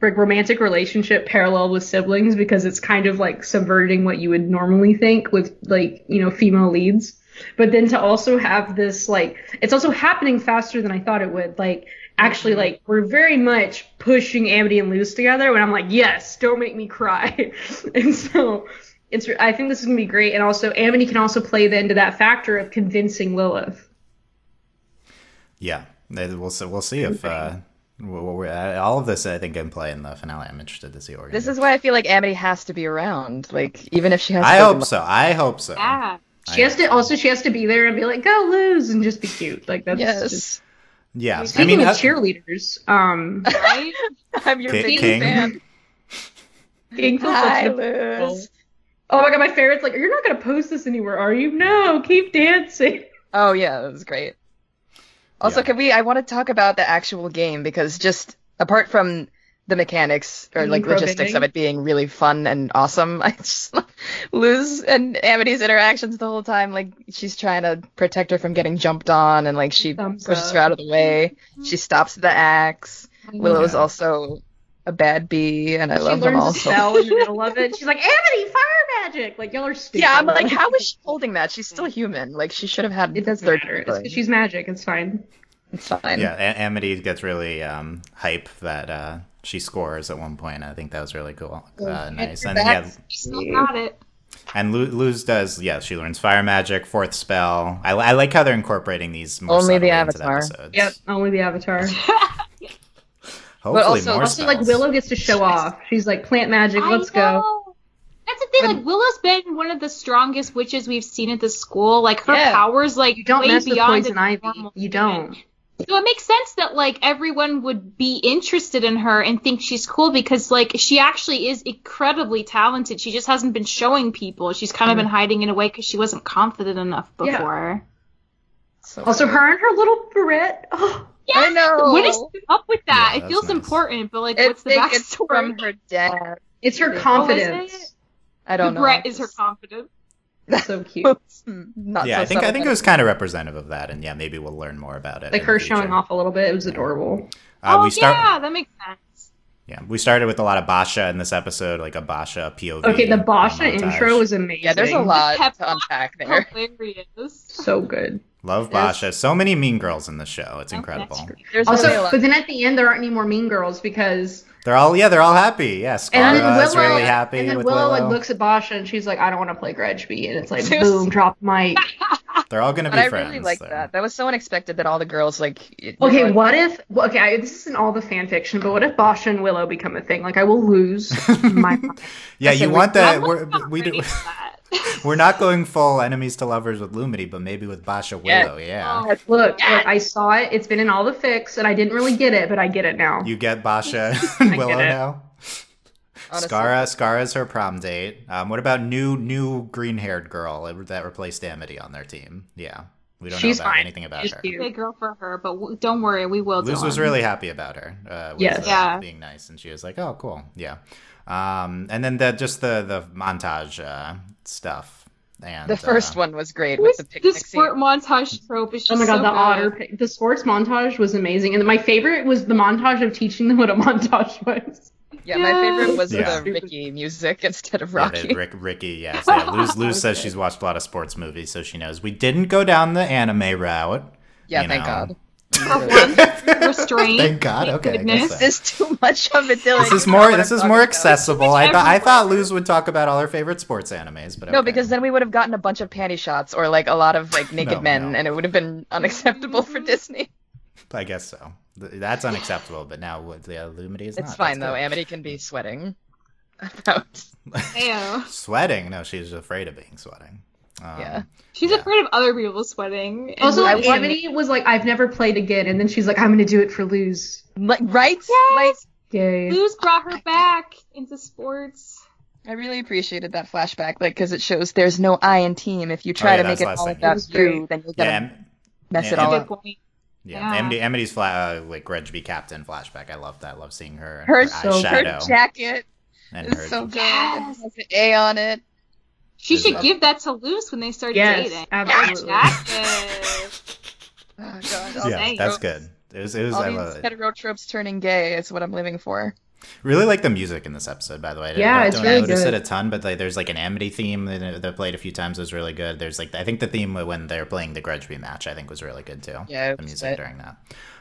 like romantic relationship parallel with siblings because it's kind of like subverting what you would normally think with like you know female leads. But then to also have this like it's also happening faster than I thought it would. Like actually like we're very much pushing Amity and Luz together when I'm like yes, don't make me cry. and so it's I think this is gonna be great. And also Amity can also play the into that factor of convincing Lilith. Yeah, we'll see. We'll see if uh, w- w- we- uh, all of this I think can play in the finale. I'm interested to see what This is why I feel like Amity has to be around. Like even if she has. to I go hope so. I hope so. Yeah. She has to also she has to be there and be like, go Luz and just be cute. Like that's Yes. just Yeah, I speaking mean, of cheerleaders, um Right? I'm your Ki- biggest King. fan. King feels Hi, such Luz. Oh my god, my favorite's like, you're not gonna post this anywhere, are you? No, keep dancing. Oh yeah, that was great. Also, Yeah. can we? I want to talk about the actual game because just apart from the mechanics or like logistics of it being really fun and awesome, I just Luz and Amity's interactions the whole time. Like she's trying to protect her from getting jumped on, and like she Thumbs pushes up. her out of the way. She stops the axe. Willow's Yeah. also a bad bee, and I she love them learns all. a so- spell in the middle of it. She's like, Amity, fire magic! Like y'all are stupid. Yeah, I'm like, how is she holding that? She's still human. Like she should have had. It doesn't third matter. It's she's magic, it's fine. It's fine. yeah, A- Amity gets really um, hype that uh, she scores at one point. I think that was really cool. Uh, nice. And yeah, Still got it. and Luz does. Yeah, she learns fire magic, fourth spell. I, I like how they're incorporating these more Only the subtly into Avatar. episodes. Yep, only the avatar. Hopefully also- more Also, like. Willow gets to show off. She's like, plant magic, I let's go. know. That's the thing. Like Willow's been one of the strongest witches we've seen at the school. Like her Yeah. powers, like You don't way mess with beyond poison a ivy. You don't. So it makes sense that like everyone would be interested in her and think she's cool because like she actually is incredibly talented. She just hasn't been showing people. She's kind of been hiding in a way because she wasn't confident enough Mm. Yeah. before. So Also, her and her little barrette. Oh, I know. What is up with that? Yeah, it feels nice. important, but like, It- what's the think it's backstory? from her dad. it's her Oh, is confidence. I don't know. Brett is her confidence. So cute. Not yeah, so I think I think it was kind of representative of that, and yeah, maybe we'll learn more about it. Like in her showing off a little bit. It was adorable. Uh, oh we start. yeah, that makes sense. Yeah, we started with a lot of Boscha in this episode, like a Boscha POV. Okay, the Boscha montage. intro was amazing. Yeah, there's a lot Pep- to unpack there. Hilarious. so good. Love There's- Boscha. So many mean girls in the show. It's Okay. incredible. There's really a Also, but then at the end, there aren't any more mean girls because They're all yeah, they're all happy. Yeah, and then Willow, really happy and then with Willow, Willow. like looks at Boscha and she's like, "I don't want to play Grudgby," and it's like, Seriously. boom, drop the mic. They're all gonna But be I really like so. that. That was so unexpected that all the girls like. it- Okay, like, what if? Okay, I, this isn't all the fan fiction, but what if Boscha and Willow become a thing? Like, I will lose my. Yeah, I you said we- want that? We're, we do, that. we're not going full enemies to lovers with Lumity, but maybe with Boscha Yeah. Willow. Yeah, Oh, Look, look, I saw it. It's been in all the fix, and I didn't really get it, but I get it now. you get Boscha I and get Willow now. honestly. Skara, Skara's her prom date. Um, what about new new green haired girl that replaced Amity on their team? Yeah, we don't She's know about fine. anything about She's her. cute. Big girl for her, but w- don't worry, we will. Luz was really happy about her. Uh, Yes. uh, Yeah. being nice, and she was like, "Oh, cool, yeah." Um, and then the just the the montage uh, stuff. And The first uh, one was great with the the sport scene. montage trope is just Oh my god, so the good. otter, pic- the sports montage was amazing, and my favorite was the montage of teaching them what a montage was. Yeah, my favorite was Yeah. the Ricky music instead of Yeah, Rocky. the Rick, Ricky, yes. Yeah, Luz, Luz says she's watched a lot of sports movies, so she knows. We didn't go down the anime route. yeah, thank know. God. For one, restraint. Thank God. Thank Okay, goodness. so. This is too much of a Dylan. This is more. This is more accessible. I thought. I thought. Luz would talk about all her favorite sports animes, but No, because then we would have gotten a bunch of panty shots or like a lot of like naked No, men, no. and it would have been unacceptable for mm-hmm. Disney. I guess so. That's unacceptable. But now with the Lumity is It's not. fine That's though. good. Amity can be sweating about. Sweating? No, she's afraid of being sweating. Um, Yeah. She's Yeah. afraid of other people sweating. Also, like, want- Amity was like, "I've never played again," and then she's like, "I'm gonna do it for Luz." Like right? Like Yes! Yay! Luz brought her back into sports. I really appreciated that flashback, like because it shows there's no I in team. If you try Oh, yeah, to make it all thing. It about was you, then you're Yeah. gonna Em- mess yeah, it all up. point. Yeah, Yeah. Amity, Amity's fla- uh, like Reggie Captain flashback. I love that. I love seeing her, Her, her so- her jacket and is her. so good. Yes. It has an A on it. She should give that to Luz when they start Yes, dating. absolutely. Jacket. Oh god. Oh, yeah, these that's good. It was. It was. All I these love it. hetero tropes turning gay is what I'm living for. Really like the music in this episode, by the way. I Yeah, don't, it's don't really notice good. it a ton, but like, there's like an Amity theme that uh, that played a few times was really good. There's like I think the theme when they're playing the Grudge rematch, I think was really good too. Yeah, it the was music lit. during that.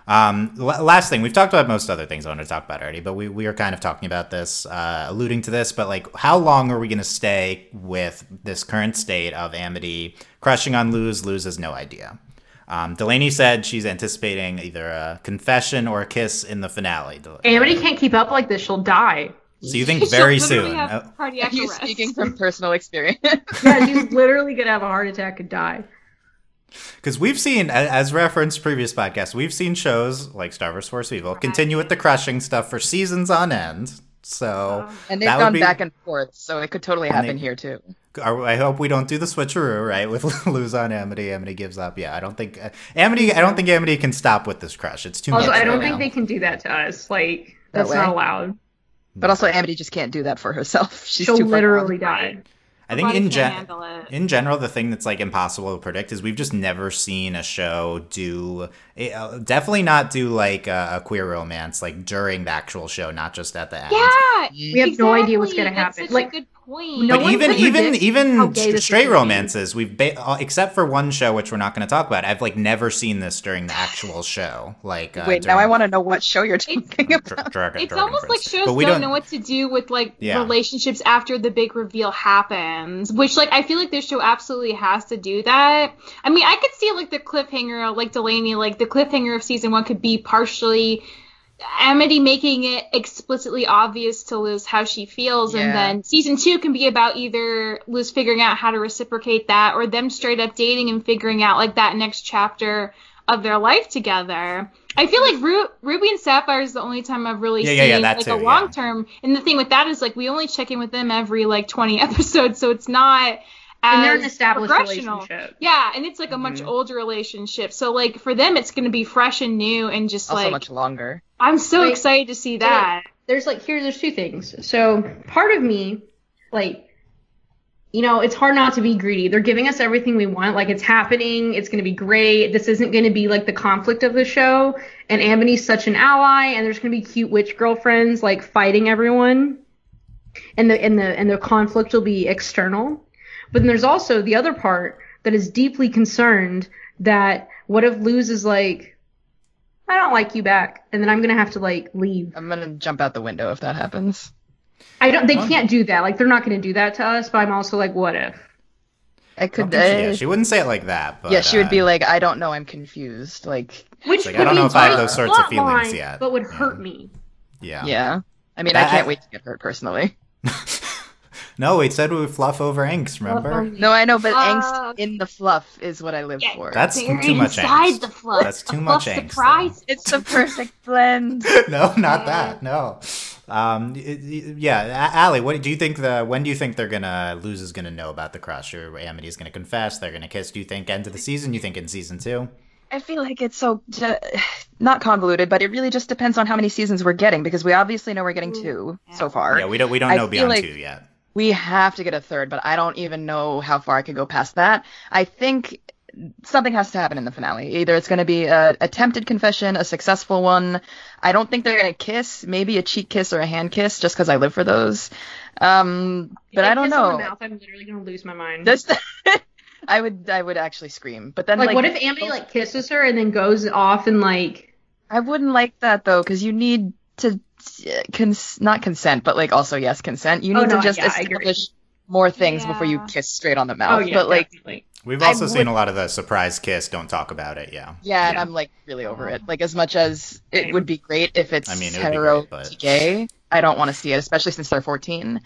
Um, la- last thing, we've talked about most other things I wanted to talk about already, but we we are kind of talking about this, uh, alluding to this. But like, how long are we going to stay with this current state of Amity crushing on Luz? Luz has no idea. Um, Delaney said she's anticipating either a confession or a kiss in the finale. Amity can't keep up like this; she'll die. So you think very literally soon? have Uh, cardiac Are you arrest. speaking from personal experience? Yeah, she's literally gonna have a heart attack and die. Because we've seen, as referenced previous podcasts, we've seen shows like Star vs. Force Evil continue with the crushing stuff for seasons on end. So and they've gone be- back and forth, so it could totally And happen they- here too. I I hope we don't do the switcheroo, right? With Luz on Amity, Amity gives up. Yeah, I don't think uh, Amity. I don't think Amity can stop with this crush. It's too Also, much. I don't right think now. they can do that to us. Like That that's way. not allowed. But also, Amity just can't do that for herself. She's She'll too literally gone. die. I think in gen- in general, the thing that's like impossible to predict is we've just never seen a show do uh, definitely not do like a, a queer romance like during the actual show, not just at the end. Yeah, We have no idea what's gonna happen. Such Like, a good point. no but even even even st- straight gonna be. romances, we've ba- uh, except for one show which we're not going to talk about. I've like never seen this during the actual show. Like uh, Wait, now I want to know what show you're talking about. Dra- Dragon, it's Dragon almost like shows But we don't, know what to do with like Yeah. relationships after the big reveal happens. Which like I feel like this show absolutely has to do that. I mean, I could see like the cliffhanger, like Delaney, like the cliffhanger of season one could be partially Amity making it explicitly obvious to Luz how she feels, and then season two can be about either Luz figuring out how to reciprocate that, or them straight up dating and figuring out like that next chapter of their life together. I feel like Ru- Ruby and Sapphire is the only time I've really Yeah, seen yeah, yeah, like too, a long term. And the thing with that is like we only check in with them every like 20 episodes, so it's not as And they're an established relationship. Yeah, and it's like a much Mhm. older relationship. So like for them, it's going to be fresh and new, and just Also like much longer. I'm so Like- excited to see that. There's like here. There's two things. So part of me, like, you know, it's hard not to be greedy. They're giving us everything we want. Like it's happening. It's gonna be great. This isn't gonna be like the conflict of the show. And Amity's such an ally, and there's gonna be cute witch girlfriends like fighting everyone. And the and the and the conflict will be external. But then there's also the other part that is deeply concerned that what if Luz is like, I don't like you back, and then I'm gonna have to like leave. I'm gonna jump out the window if that happens. I don't. They can't do that. Like they're not gonna do that to us. But I'm also like, what if? I I could. don't she, uh, yeah, she wouldn't say it like that, but yeah, she would uh, be like, I don't know, I'm confused. Like, Which like, I don't know if I have those sorts of feelings line, yet. but would Yeah. hurt me. yeah. yeah. I mean, I- I can't wait to get hurt personally. no, we said we would fluff over angst. Remember? No, I know, but angst in the fluff is what I live Yeah, for. That's too much inside angst. the fluff. That's too The much fluff angst, Surprise. It's the perfect blend. no, not Yeah. that. No. Um. y- y- Yeah, A- Allie, what do you think? The when do you think they're gonna Luz is gonna know about the crush, or Amity's gonna confess? They're gonna kiss. Do you think end of the season? You think in season two? I feel like it's so ju- not convoluted, but it really just depends on how many seasons we're getting because we obviously know we're getting two so far. Yeah, we don't we don't know feel beyond like- two yet. We have to get a third, but I don't even know how far I could go past that. I think something has to happen in the finale. Either it's going to be a attempted confession, a successful one. I don't think they're going to kiss. Maybe a cheek kiss or a hand kiss, just because I live for those. Um, but I don't know. the Mouth, I'm literally gonna lose my mind. I would, I would actually scream. But then, like, like, what if Amy like kisses her and then goes off and like I wouldn't like that though, because you need to cons- not consent, but like also yes, consent. You Oh, need no, to just yeah, establish more things before you kiss straight on the oh mouth. yeah, but like, definitely. We've I also seen would- a lot of the surprise kiss. Don't talk about it. Yeah. yeah, and I'm like really over it. Like as much as it would be great if it's I mean, it hetero great, but- gay, I don't want to see it, especially since they're 14.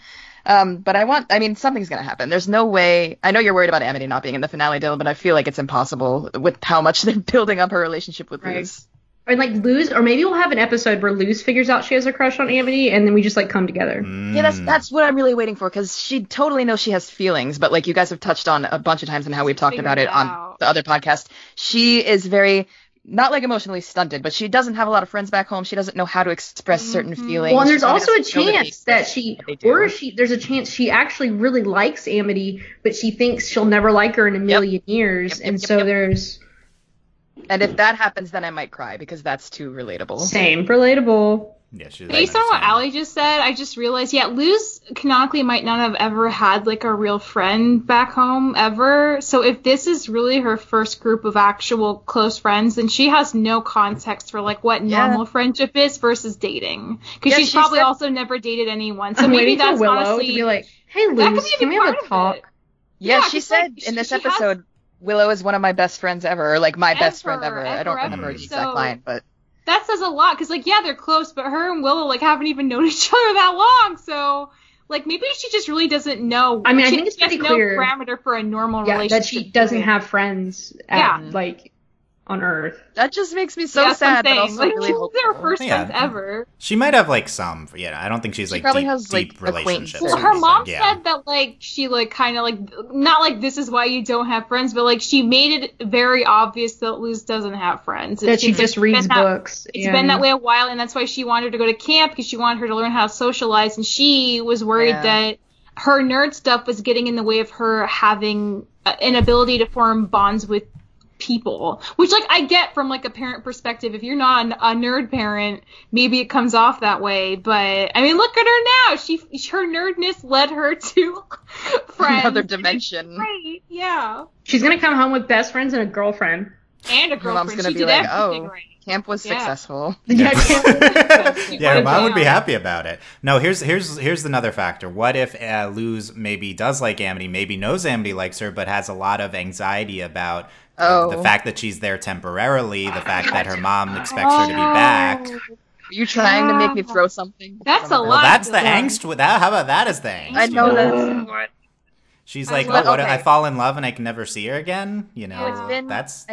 Um, but I want, I mean, something's gonna happen. There's no way. I know you're worried about Amity not being in the finale, Dylan, but I feel like it's impossible with how much they're building up her relationship with Right. Luz. Or like Luz, or maybe we'll have an episode where Luz figures out she has a crush on Amity, and then we just like come together. Yeah, that's Mm. that's what I'm really waiting for because she totally knows she has feelings, but like you guys have touched on a bunch of times and how we've talked about it it on the other podcast. She is very not like emotionally stunted, but she doesn't have a lot of friends back home. She doesn't know how to express certain Mhm. feelings. Well, and there's She also a doesn't that chance that she, but they do. or she, there's a chance she actually really likes Amity, but she thinks she'll never like her in a million years, Yep, yep, and yep, so yep. there's and if that happens, then I might cry because that's too relatable. same relatable. Yeah, she Based on what Allie just said, I just realized, yeah, Luz canonically might not have ever had like a real friend back home ever. So if this is really her first group of actual close friends, then she has no context for like what Yeah. normal friendship is versus dating. Because Yeah, she's she probably said- also never dated anyone. So I'm maybe that's Willow honestly to be like, "Hey, Luz, can we have a talk?" Yeah, Yeah, she said like, in she- this she has- episode, Willow is one of my best friends ever, or like my best friend Ever, ever. I don't ever, remember the exact So- line, but that says a lot because like yeah they're close but her and willow like haven't even known each other that long so like maybe she just really doesn't know I mean, I she, think it's she has pretty no clear- parameter for a normal Yeah, relationship that she doesn't have friends at, Yeah. like on Earth. that just makes me so Yeah, that's I'm sad, but also like, really they're hopeful. her first Yeah. friends ever She might have like some. Yeah, I don't think she's She like probably deep, has, like, deep relationships. well, her anything. mom yeah. said that like she like kind of like not like this is why you don't have friends but like she made it very obvious that luz doesn't have friends That she It's, like, just reads been that- books. It's and- been that way a while, and that's why she wanted to go to camp because she wanted her to learn how to socialize, and she was worried Yeah. that her nerd stuff was getting in the way of her having uh, an ability to form bonds with people. Which, like, I get from like a parent perspective. If you're not a, a nerd parent, maybe it comes off that way. But I mean, look at her now. She her nerdness led her to friends. Another dimension. Right? Yeah. She's gonna come home with best friends and a girlfriend. And a Her mom's gonna she be did like, "Oh, right. Camp was Yeah. successful. Yeah, yeah, her mom would be happy about it. No, here's here's here's another factor. What if uh, Luz maybe does like Amity, maybe knows Amity likes her, but has a lot of anxiety about Oh. the fact that she's there temporarily, the fact that her mom expects her to be oh, back. Are you trying to make me throw something? That's a lot. Well, lot. that's the Yeah. angst with that. How about that as the angst? I you know that's what. She's I like, love- oh, what? okay. I fall in love and I can never see her again. You know, It's been- that's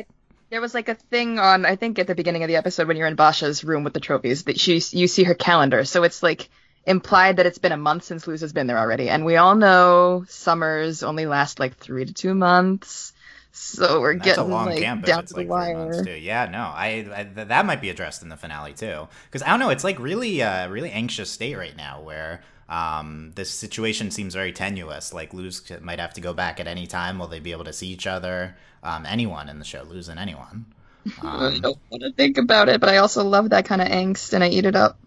There was like a thing on, I think, at the beginning of the episode when you're in Boscha's room with the trophies that she you see her calendar. So it's like implied that it's been a month since Luz has been there already, and we all know summers only last like three to two months. So we're That's a getting long like camp if down it's to the like months wire. too. Yeah, no, I, I th- that might be addressed in the finale too. Because I don't know, it's like really, uh, really anxious state right now where um, this situation seems very tenuous. Like Luz might have to go back at any time. Will they be able to see each other? Um, anyone in the show, Luz and anyone. I Um, don't want to think about it, but I also love that kind of angst, and I eat it up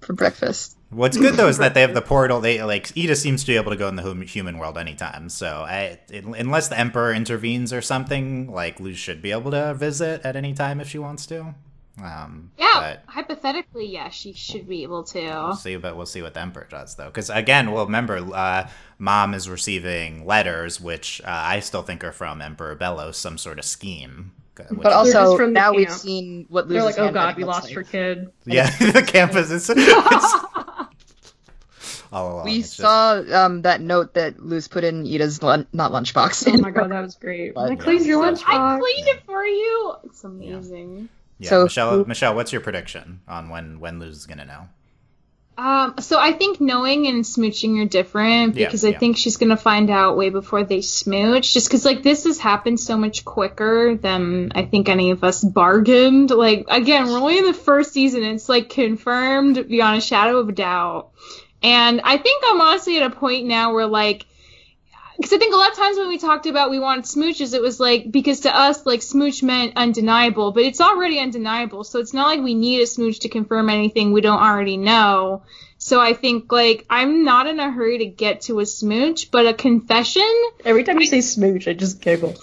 for breakfast. What's good though is that they have the portal. They like Eda seems to be able to go in the hum- human world anytime. So I, it, unless the Emperor intervenes or something, like Luz should be able to visit at any time if she wants to. Um, Yeah, but hypothetically, yes, she should be able to. we'll see. But we'll see what the Emperor does though, because again, well, remember, uh, Mom is receiving letters, which uh, I still think are from Emperor Belos, some sort of scheme. which- But also just from the now we've seen what They're like, oh god, we lost like. her kid. yeah, the campus is. it's- all along, We it's just- saw um, that note that Luz put in Eda's lun- not lunchbox. Oh my god, that was great. But- I cleaned your lunch I cleaned it for you. It's amazing. Yeah, So- Michelle, Michelle, what's your prediction on when when Luz is gonna know? Um, so I think knowing and smooching are different Yeah, because I yeah. think she's gonna find out way before they smooch. Just because like this has happened so much quicker than I think any of us bargained. Like again, we're only in the first season. It's like confirmed beyond a shadow of a doubt. And I think I'm honestly at a point now where like because I think a lot of times when we talked about we wanted smooches, it was like because to us like smooch meant undeniable, but it's already undeniable. So it's not like we need a smooch to confirm anything we don't already know. So I think like I'm not in a hurry to get to a smooch, but a confession. Every time you say smooch, I just giggle.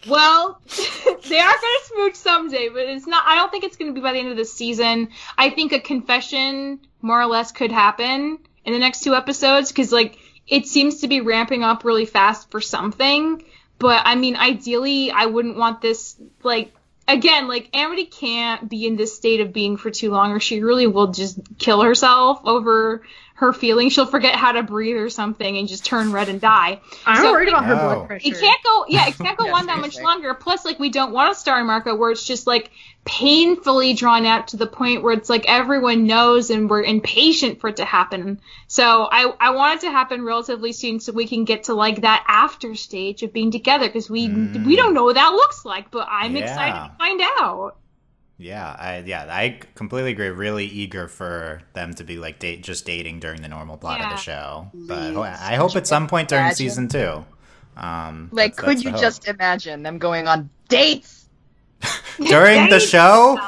well, they are gonna smooch someday, but it's not. I don't think it's gonna be by the end of the season. I think a confession more or less could happen in the next two episodes because like it seems to be ramping up really fast for something. But I mean, ideally, I wouldn't want this like again, like Amity can't be in this state of being for too long, or she really will just kill herself over her feelings. She'll forget how to breathe or something and just turn red and die. I'm So- worried about her Oh. blood pressure. It can't go, yeah, it can't go Yeah, on that much seriously. longer. Plus, like, we don't want a star marker where it's just like painfully drawn out to the point where it's like everyone knows and we're impatient for it to happen. So I, I want it to happen relatively soon so we can get to like that after stage of being together because we, Mm. we don't know what that looks like, but I'm excited to find out. Yeah, I yeah, I completely agree. Really eager for them to be like date just dating during the normal plot of the show. But Please. I hope at some point during Imagine. season two. Um, like, that's- could that's you just imagine them going on dates? during the show?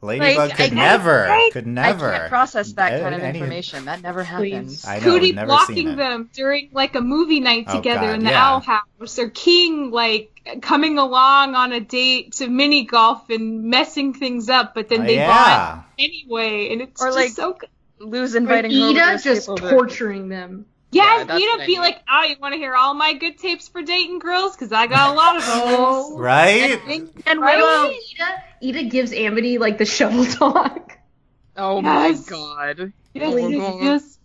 Ladybug Like, could I- never, I- could never. I can't process that kind of any- information. That never happens. I know, Cootie we've seen blocking it. them during like a movie night Oh, together God, in the yeah. Owl House, or King like coming along on a date to mini golf and messing things up, but then Oh, they yeah. bond anyway, and it's Or, just like, so good. Luz Or inviting her over to Eda just torturing them. Yeah, Yeah, and that's Eda what I be like, "Oh, you want to hear all my good tapes for dating girls? Because I got a lot of oh. them." Right? And Right? Willow, Eda, Eda gives Amity like the shovel talk. Oh Yes. my god. Yes, Oh, yes, God. yes.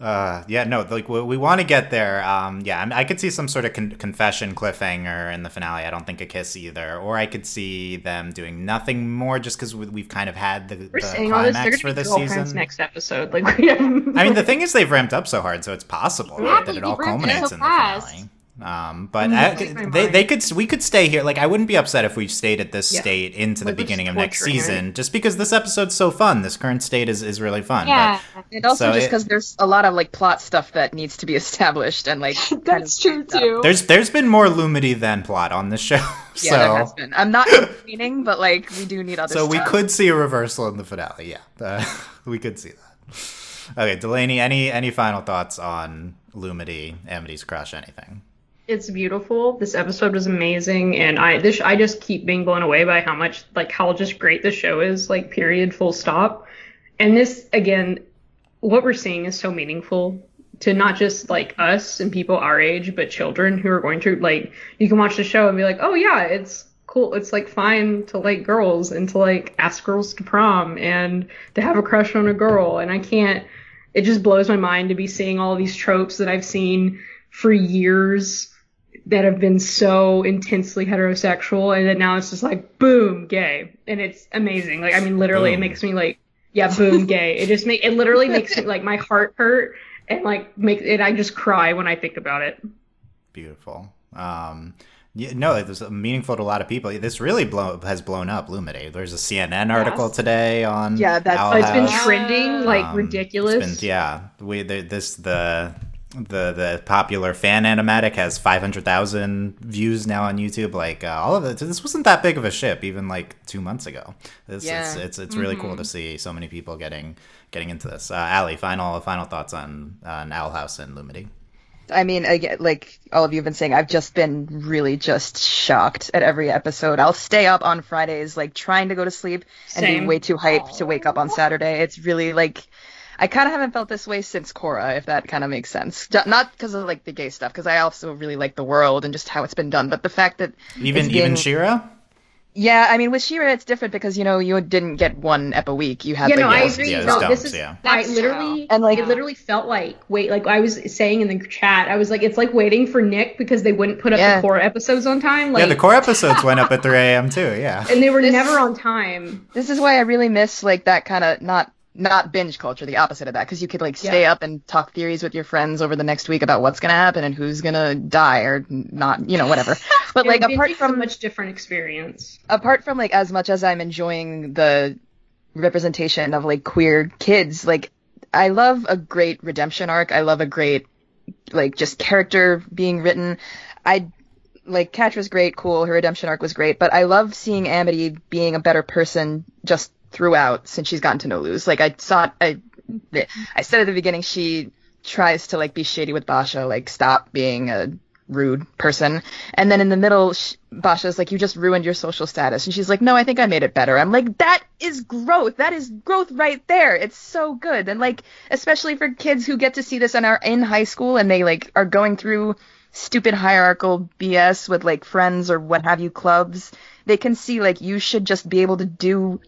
Uh, yeah, no, like we, we want to get there. Um, yeah, I, mean, I could see some sort of con- confession cliffhanger in the finale. I don't think a kiss either, or I could see them doing nothing more just because we, we've kind of had the, We're the saying all this. Climax for this season. next episode. Like have. I mean, the thing is, they've ramped up so hard, so it's possible right, that it all they ramped it culminates so in the finale. Um, but I- that blows my they, they could we could stay here. Like I wouldn't be upset if we stayed at this Yeah. state into the we're beginning of next torturing her. season, just because this episode's so fun. This current state is, is really fun. Yeah, And also So just because there's a lot of like plot stuff that needs to be established and like kind that's of true ramped up. too. There's there's been more Lumity than plot on this show. Yeah, so there has been. I'm not complaining, but like we do need other so we could see a reversal in the finale. Yeah, uh, we could see that. Okay, Delaney, any any final thoughts on Lumity, Amity's crush, anything? It's beautiful. This episode was amazing, and I this I just keep being blown away by how much like how just great the show is. Like period, full stop. And this again, what we're seeing is so meaningful to not just like us and people our age, but children who are going to like you can watch the show and be like, oh yeah, it's cool. It's like fine to like girls and to like ask girls to prom and to have a crush on a girl. And I can't. It just blows my mind to be seeing all these tropes that I've seen for years that have been so intensely heterosexual and then now it's just like boom gay and it's amazing like i mean literally it makes me like yeah boom gay it just make it literally makes me like my heart hurt and like make it i just cry when i think about it Beautiful. Um, yeah, no, it was meaningful to a lot of people. This really blow, has blown up Lumity. There's a CNN article Yes. today on Yeah, that's- Owl it's been trending like Um, ridiculous been, yeah, we the, this the the the popular fan animatic has 500,000 views now on YouTube. Like uh, all of it, this wasn't that big of a ship even like two months ago. It's Yeah. it's it's, it's really cool to see so many people getting getting into this. Uh, Allie, final final thoughts on on Owl House and Lumity. I mean, again, like all of you have been saying, I've just been really just shocked at every episode. I'll stay up on Fridays, like trying to go to sleep and Same. be way too hyped to wake up on Saturday. It's really like, I kind of haven't felt this way since Korra, if that kind of makes sense. Not because of like the gay stuff, because I also really like the world and just how it's been done, but the fact that Even it's even being- She-Ra. yeah, I mean, with She-Ra, it's different because you know you didn't get one ep a week. You had Yeah, like no, I agree. yeah, no, this is yeah. I literally true. And, like- it literally felt like wait, like I was saying in the chat, I was like, it's like waiting for Nick because they wouldn't put up Yeah. the Korra episodes on time. Like, yeah, the Korra episodes went up at 3 a.m. too. Yeah. and they were This- never on time. This is why I really miss like that kind of not not binge culture, the opposite of that, because you could like stay Yeah. up and talk theories with your friends over the next week about what's gonna happen and who's gonna die or not, you know, whatever. But like apart from a much different experience. apart from like as much as I'm enjoying the representation of like queer kids, like I love a great redemption arc. I love a great like just character being written. I like Catra was great, cool. Her redemption arc was great, but I love seeing Amity being a better person just throughout since she's gotten to know Luz. Like I saw, I I said at the beginning she tries to like be shady with Boscha, like stop being a rude person, and then in the middle, sh- Boscha's like, "You just ruined your social status," and she's like, "No, I think I made it better." I'm like, "That is growth. That is growth right there. It's so good." And like, especially for kids who get to see this and are in high school and they like are going through stupid hierarchical BS with like friends or what have you clubs, they can see like you should just be able to do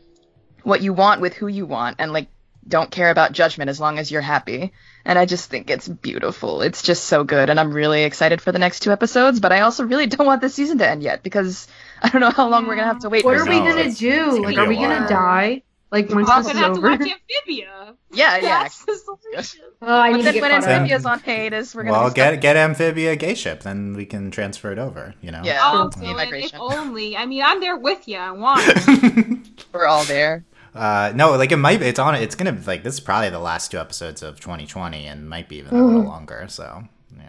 what you want with who you want and like don't care about judgment as long as you're happy. And I just think it's beautiful. It's just so good and I'm really excited for the next two episodes, but I also really don't want this season to end yet because I don't know how long we're going to have to wait What for are we gonna it's- do? it's gonna Like, are we gonna die? Like once We're this is gonna have to over? watch Amphibia. Yeah, yeah. That's the solution. Oh, I But need to then get when caught up. Amphibia's on hiatus, we're going to Well, get get Amphibia gay ship, then we can transfer it over. You know. Yeah. Oh, True. Dylan, if Migration. only. I mean, I'm there with you. I want. we're all there. Uh, no, like it might. It's on. It's gonna like this is probably the last two episodes of 2020, and might be even a little longer. So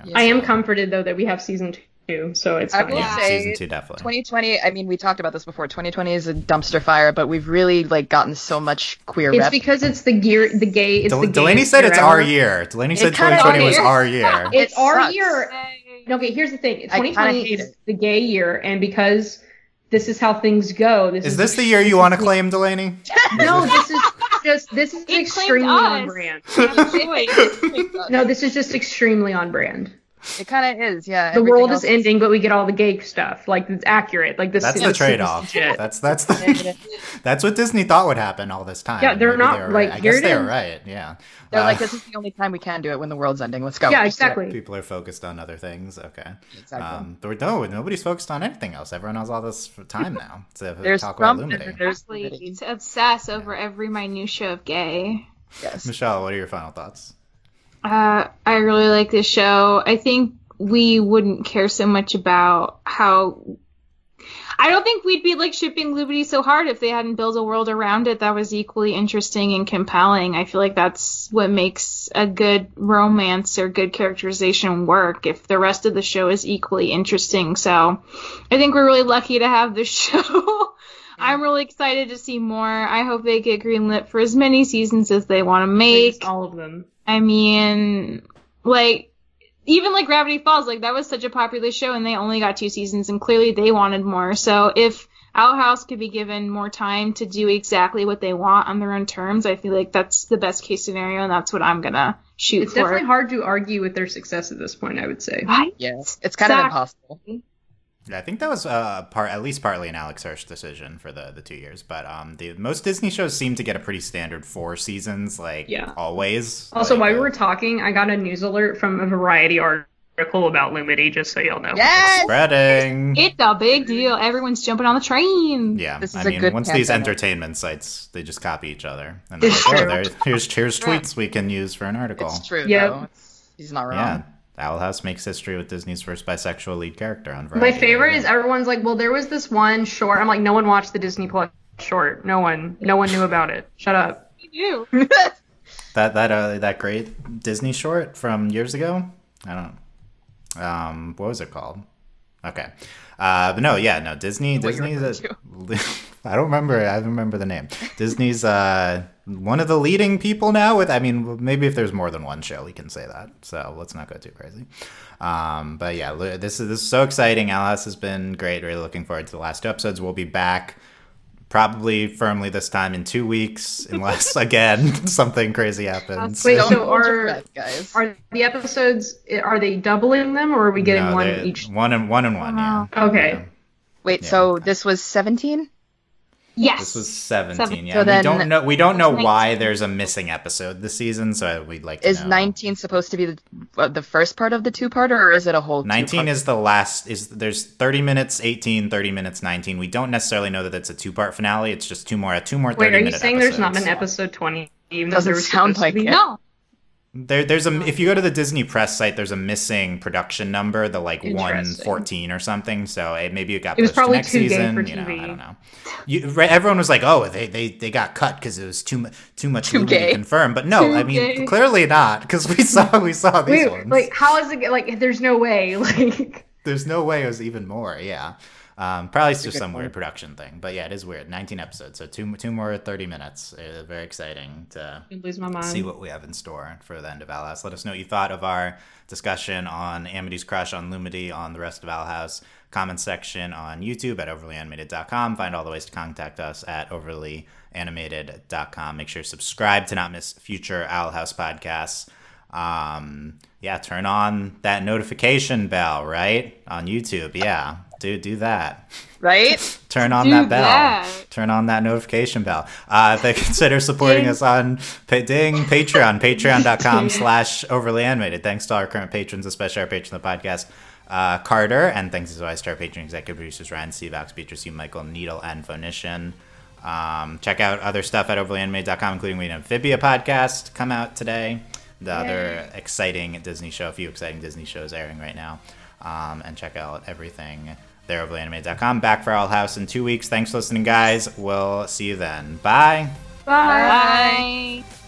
yeah, I am comforted though that we have season two, so it's I fine. will yeah, say season two definitely. 2020, I mean, we talked about this before. 2020 is a dumpster fire, but we've really like gotten so much queer It's rep. because it's the gear, the gay. It's Del- the Delaney gayest said it's our year. Delaney said kinda 2020 was is. our year. It's It our year. Okay, here's the thing. I 2020 is it. the gay year, and because this is how things go. This is, Is this the year you want to claim, Delaney? No, this is just this is It extremely on us. brand. We have a choice. No, this is just extremely on brand. It kind of is, yeah. The world is ending, but we get all the gay stuff. Like it's accurate. Like this. That's is the trade-off. That's that's the that's what Disney thought would happen all this time. Yeah, they're Maybe not, they like, right. I guess they were is. right. Yeah. They're Uh, like, this is the only time we can do it when the world's ending. Let's go. Yeah, Just do exactly. people are focused on other things. Okay. Exactly. Um, but no, nobody's focused on anything else. Everyone has all this time now to There's talk about Trump and Lumity. there's Exactly. Lumity. To obsess over every minutia of gay. Yes. Michelle, what are your final thoughts? Uh, I really like this show. I think we wouldn't care so much about how. I don't think we'd be like shipping Lumity so hard if they hadn't built a world around it that was equally interesting and compelling. I feel like that's what makes a good romance or good characterization work if the rest of the show is equally interesting. So I think we're really lucky to have this show. I'm really excited to see more. I hope they get greenlit for as many seasons as they want to make. Please, all of them. I mean, like, even like Gravity Falls, like that was such a popular show and they only got two seasons and clearly they wanted more. So if Owl House could be given more time to do exactly what they want on their own terms, I feel like that's the best case scenario and that's what I'm gonna shoot It's for. It's definitely hard to argue with their success at this point. I would say. Right? Yeah. It's kind of Exactly. impossible. Yeah, I think that was uh, part, at least partly an Alex Hirsch decision for the, the two years. But um, the most Disney shows seem to get a pretty standard four seasons, like Yeah. always. Also, Like, while we uh, were talking, I got a news alert from a Variety article about Lumity, just so y'all know. Yes. spreading. It's a big deal. Everyone's jumping on the train. Yeah, This I is a mean, good once these pandemic. entertainment sites, they just copy each other. And they're like, oh, true. there, here's, here's tweets we can use for an article. It's true. Yep. Though. It's, he's not wrong. Yeah, Owl House makes history with Disney's first bisexual lead character on Variety. My favorite is everyone's like, well, there was this one short. I'm like, no one watched the Disney Plus short. No one. No one knew about it. Shut up. You do. that that uh, that great Disney short from years ago. I don't. Um, what was it called? Okay. Uh, but no, yeah, no. Disney. What Disney's. A, I don't remember. I don't remember the name. Disney's uh, one of the leading people now. With I mean, maybe if there's more than one show, we can say that. So let's not go too crazy. Um, but yeah, this is this is so exciting. Alice has been great. Really looking forward to the last two episodes. We'll be back probably firmly this time in two weeks, unless again something crazy happens. Wait, so are guys. are the episodes are they doubling them or are we getting No, one they- each? One and one and one. Yeah. Okay. Wait, Yeah. so this was 17? Yes. This was 17. Seven- Yeah. So we don't know. We don't know It's why there's a missing episode this season. So we'd like to Is know. 19 supposed to be the, uh, the first part of the two-parter, or is it a whole 19 two-part? is the last is there's 30 minutes 18 30 minutes 19 we don't necessarily know that it's a two part finale it's just two more two more 30 Wait, are you minute saying there's not episodes. an episode 20? Even though Doesn't there was sound like it. no. There, there's a if you go to the disney press site there's a missing production number the like 114 or something so it, maybe it got It was pushed to probably next too gay season for you know i don't know you, right, everyone was like oh they they, they got cut because it was too mu- too much Too gay. confirmed but no Too i mean gay. clearly not because we saw we saw these Wait, ones like how is it? Like, there's no way. Like, There's no way it was even more. Yeah. Um, probably it's just some weird production thing. But yeah, it is weird. 19 episodes, so two two more 30 minutes. Uh, very exciting to lose my mind. see what we have in store for the end of Owl House. Let us know what you thought of our discussion on Amity's crush on Lumity on the rest of Owl House. Comment section on YouTube at overlyanimated.com. Find all the ways to contact us at overlyanimated.com. Make sure to subscribe to not miss future Owl House podcasts. Um, yeah, turn on that notification bell, right? On YouTube. Yeah, do do that right? turn on Do that bell that. turn on that notification bell uh they consider supporting us on pa- ding patreon patreon.com slash overly animated thanks to our current patrons especially our patron of the podcast uh, Carter, and thanks as always to our patron executive producers Ryan Seavox, Beatrice U, Michael Needle, and Phonician. Um, check out other stuff at overlyanimated.com, including we have Amphibia podcast come out today. The other exciting Disney show, a few exciting Disney shows airing right now. Um, and check out everything there, overlyanimated.com. Back for Owl House in two weeks. Thanks for listening, guys. We'll see you then. Bye. Bye. Bye.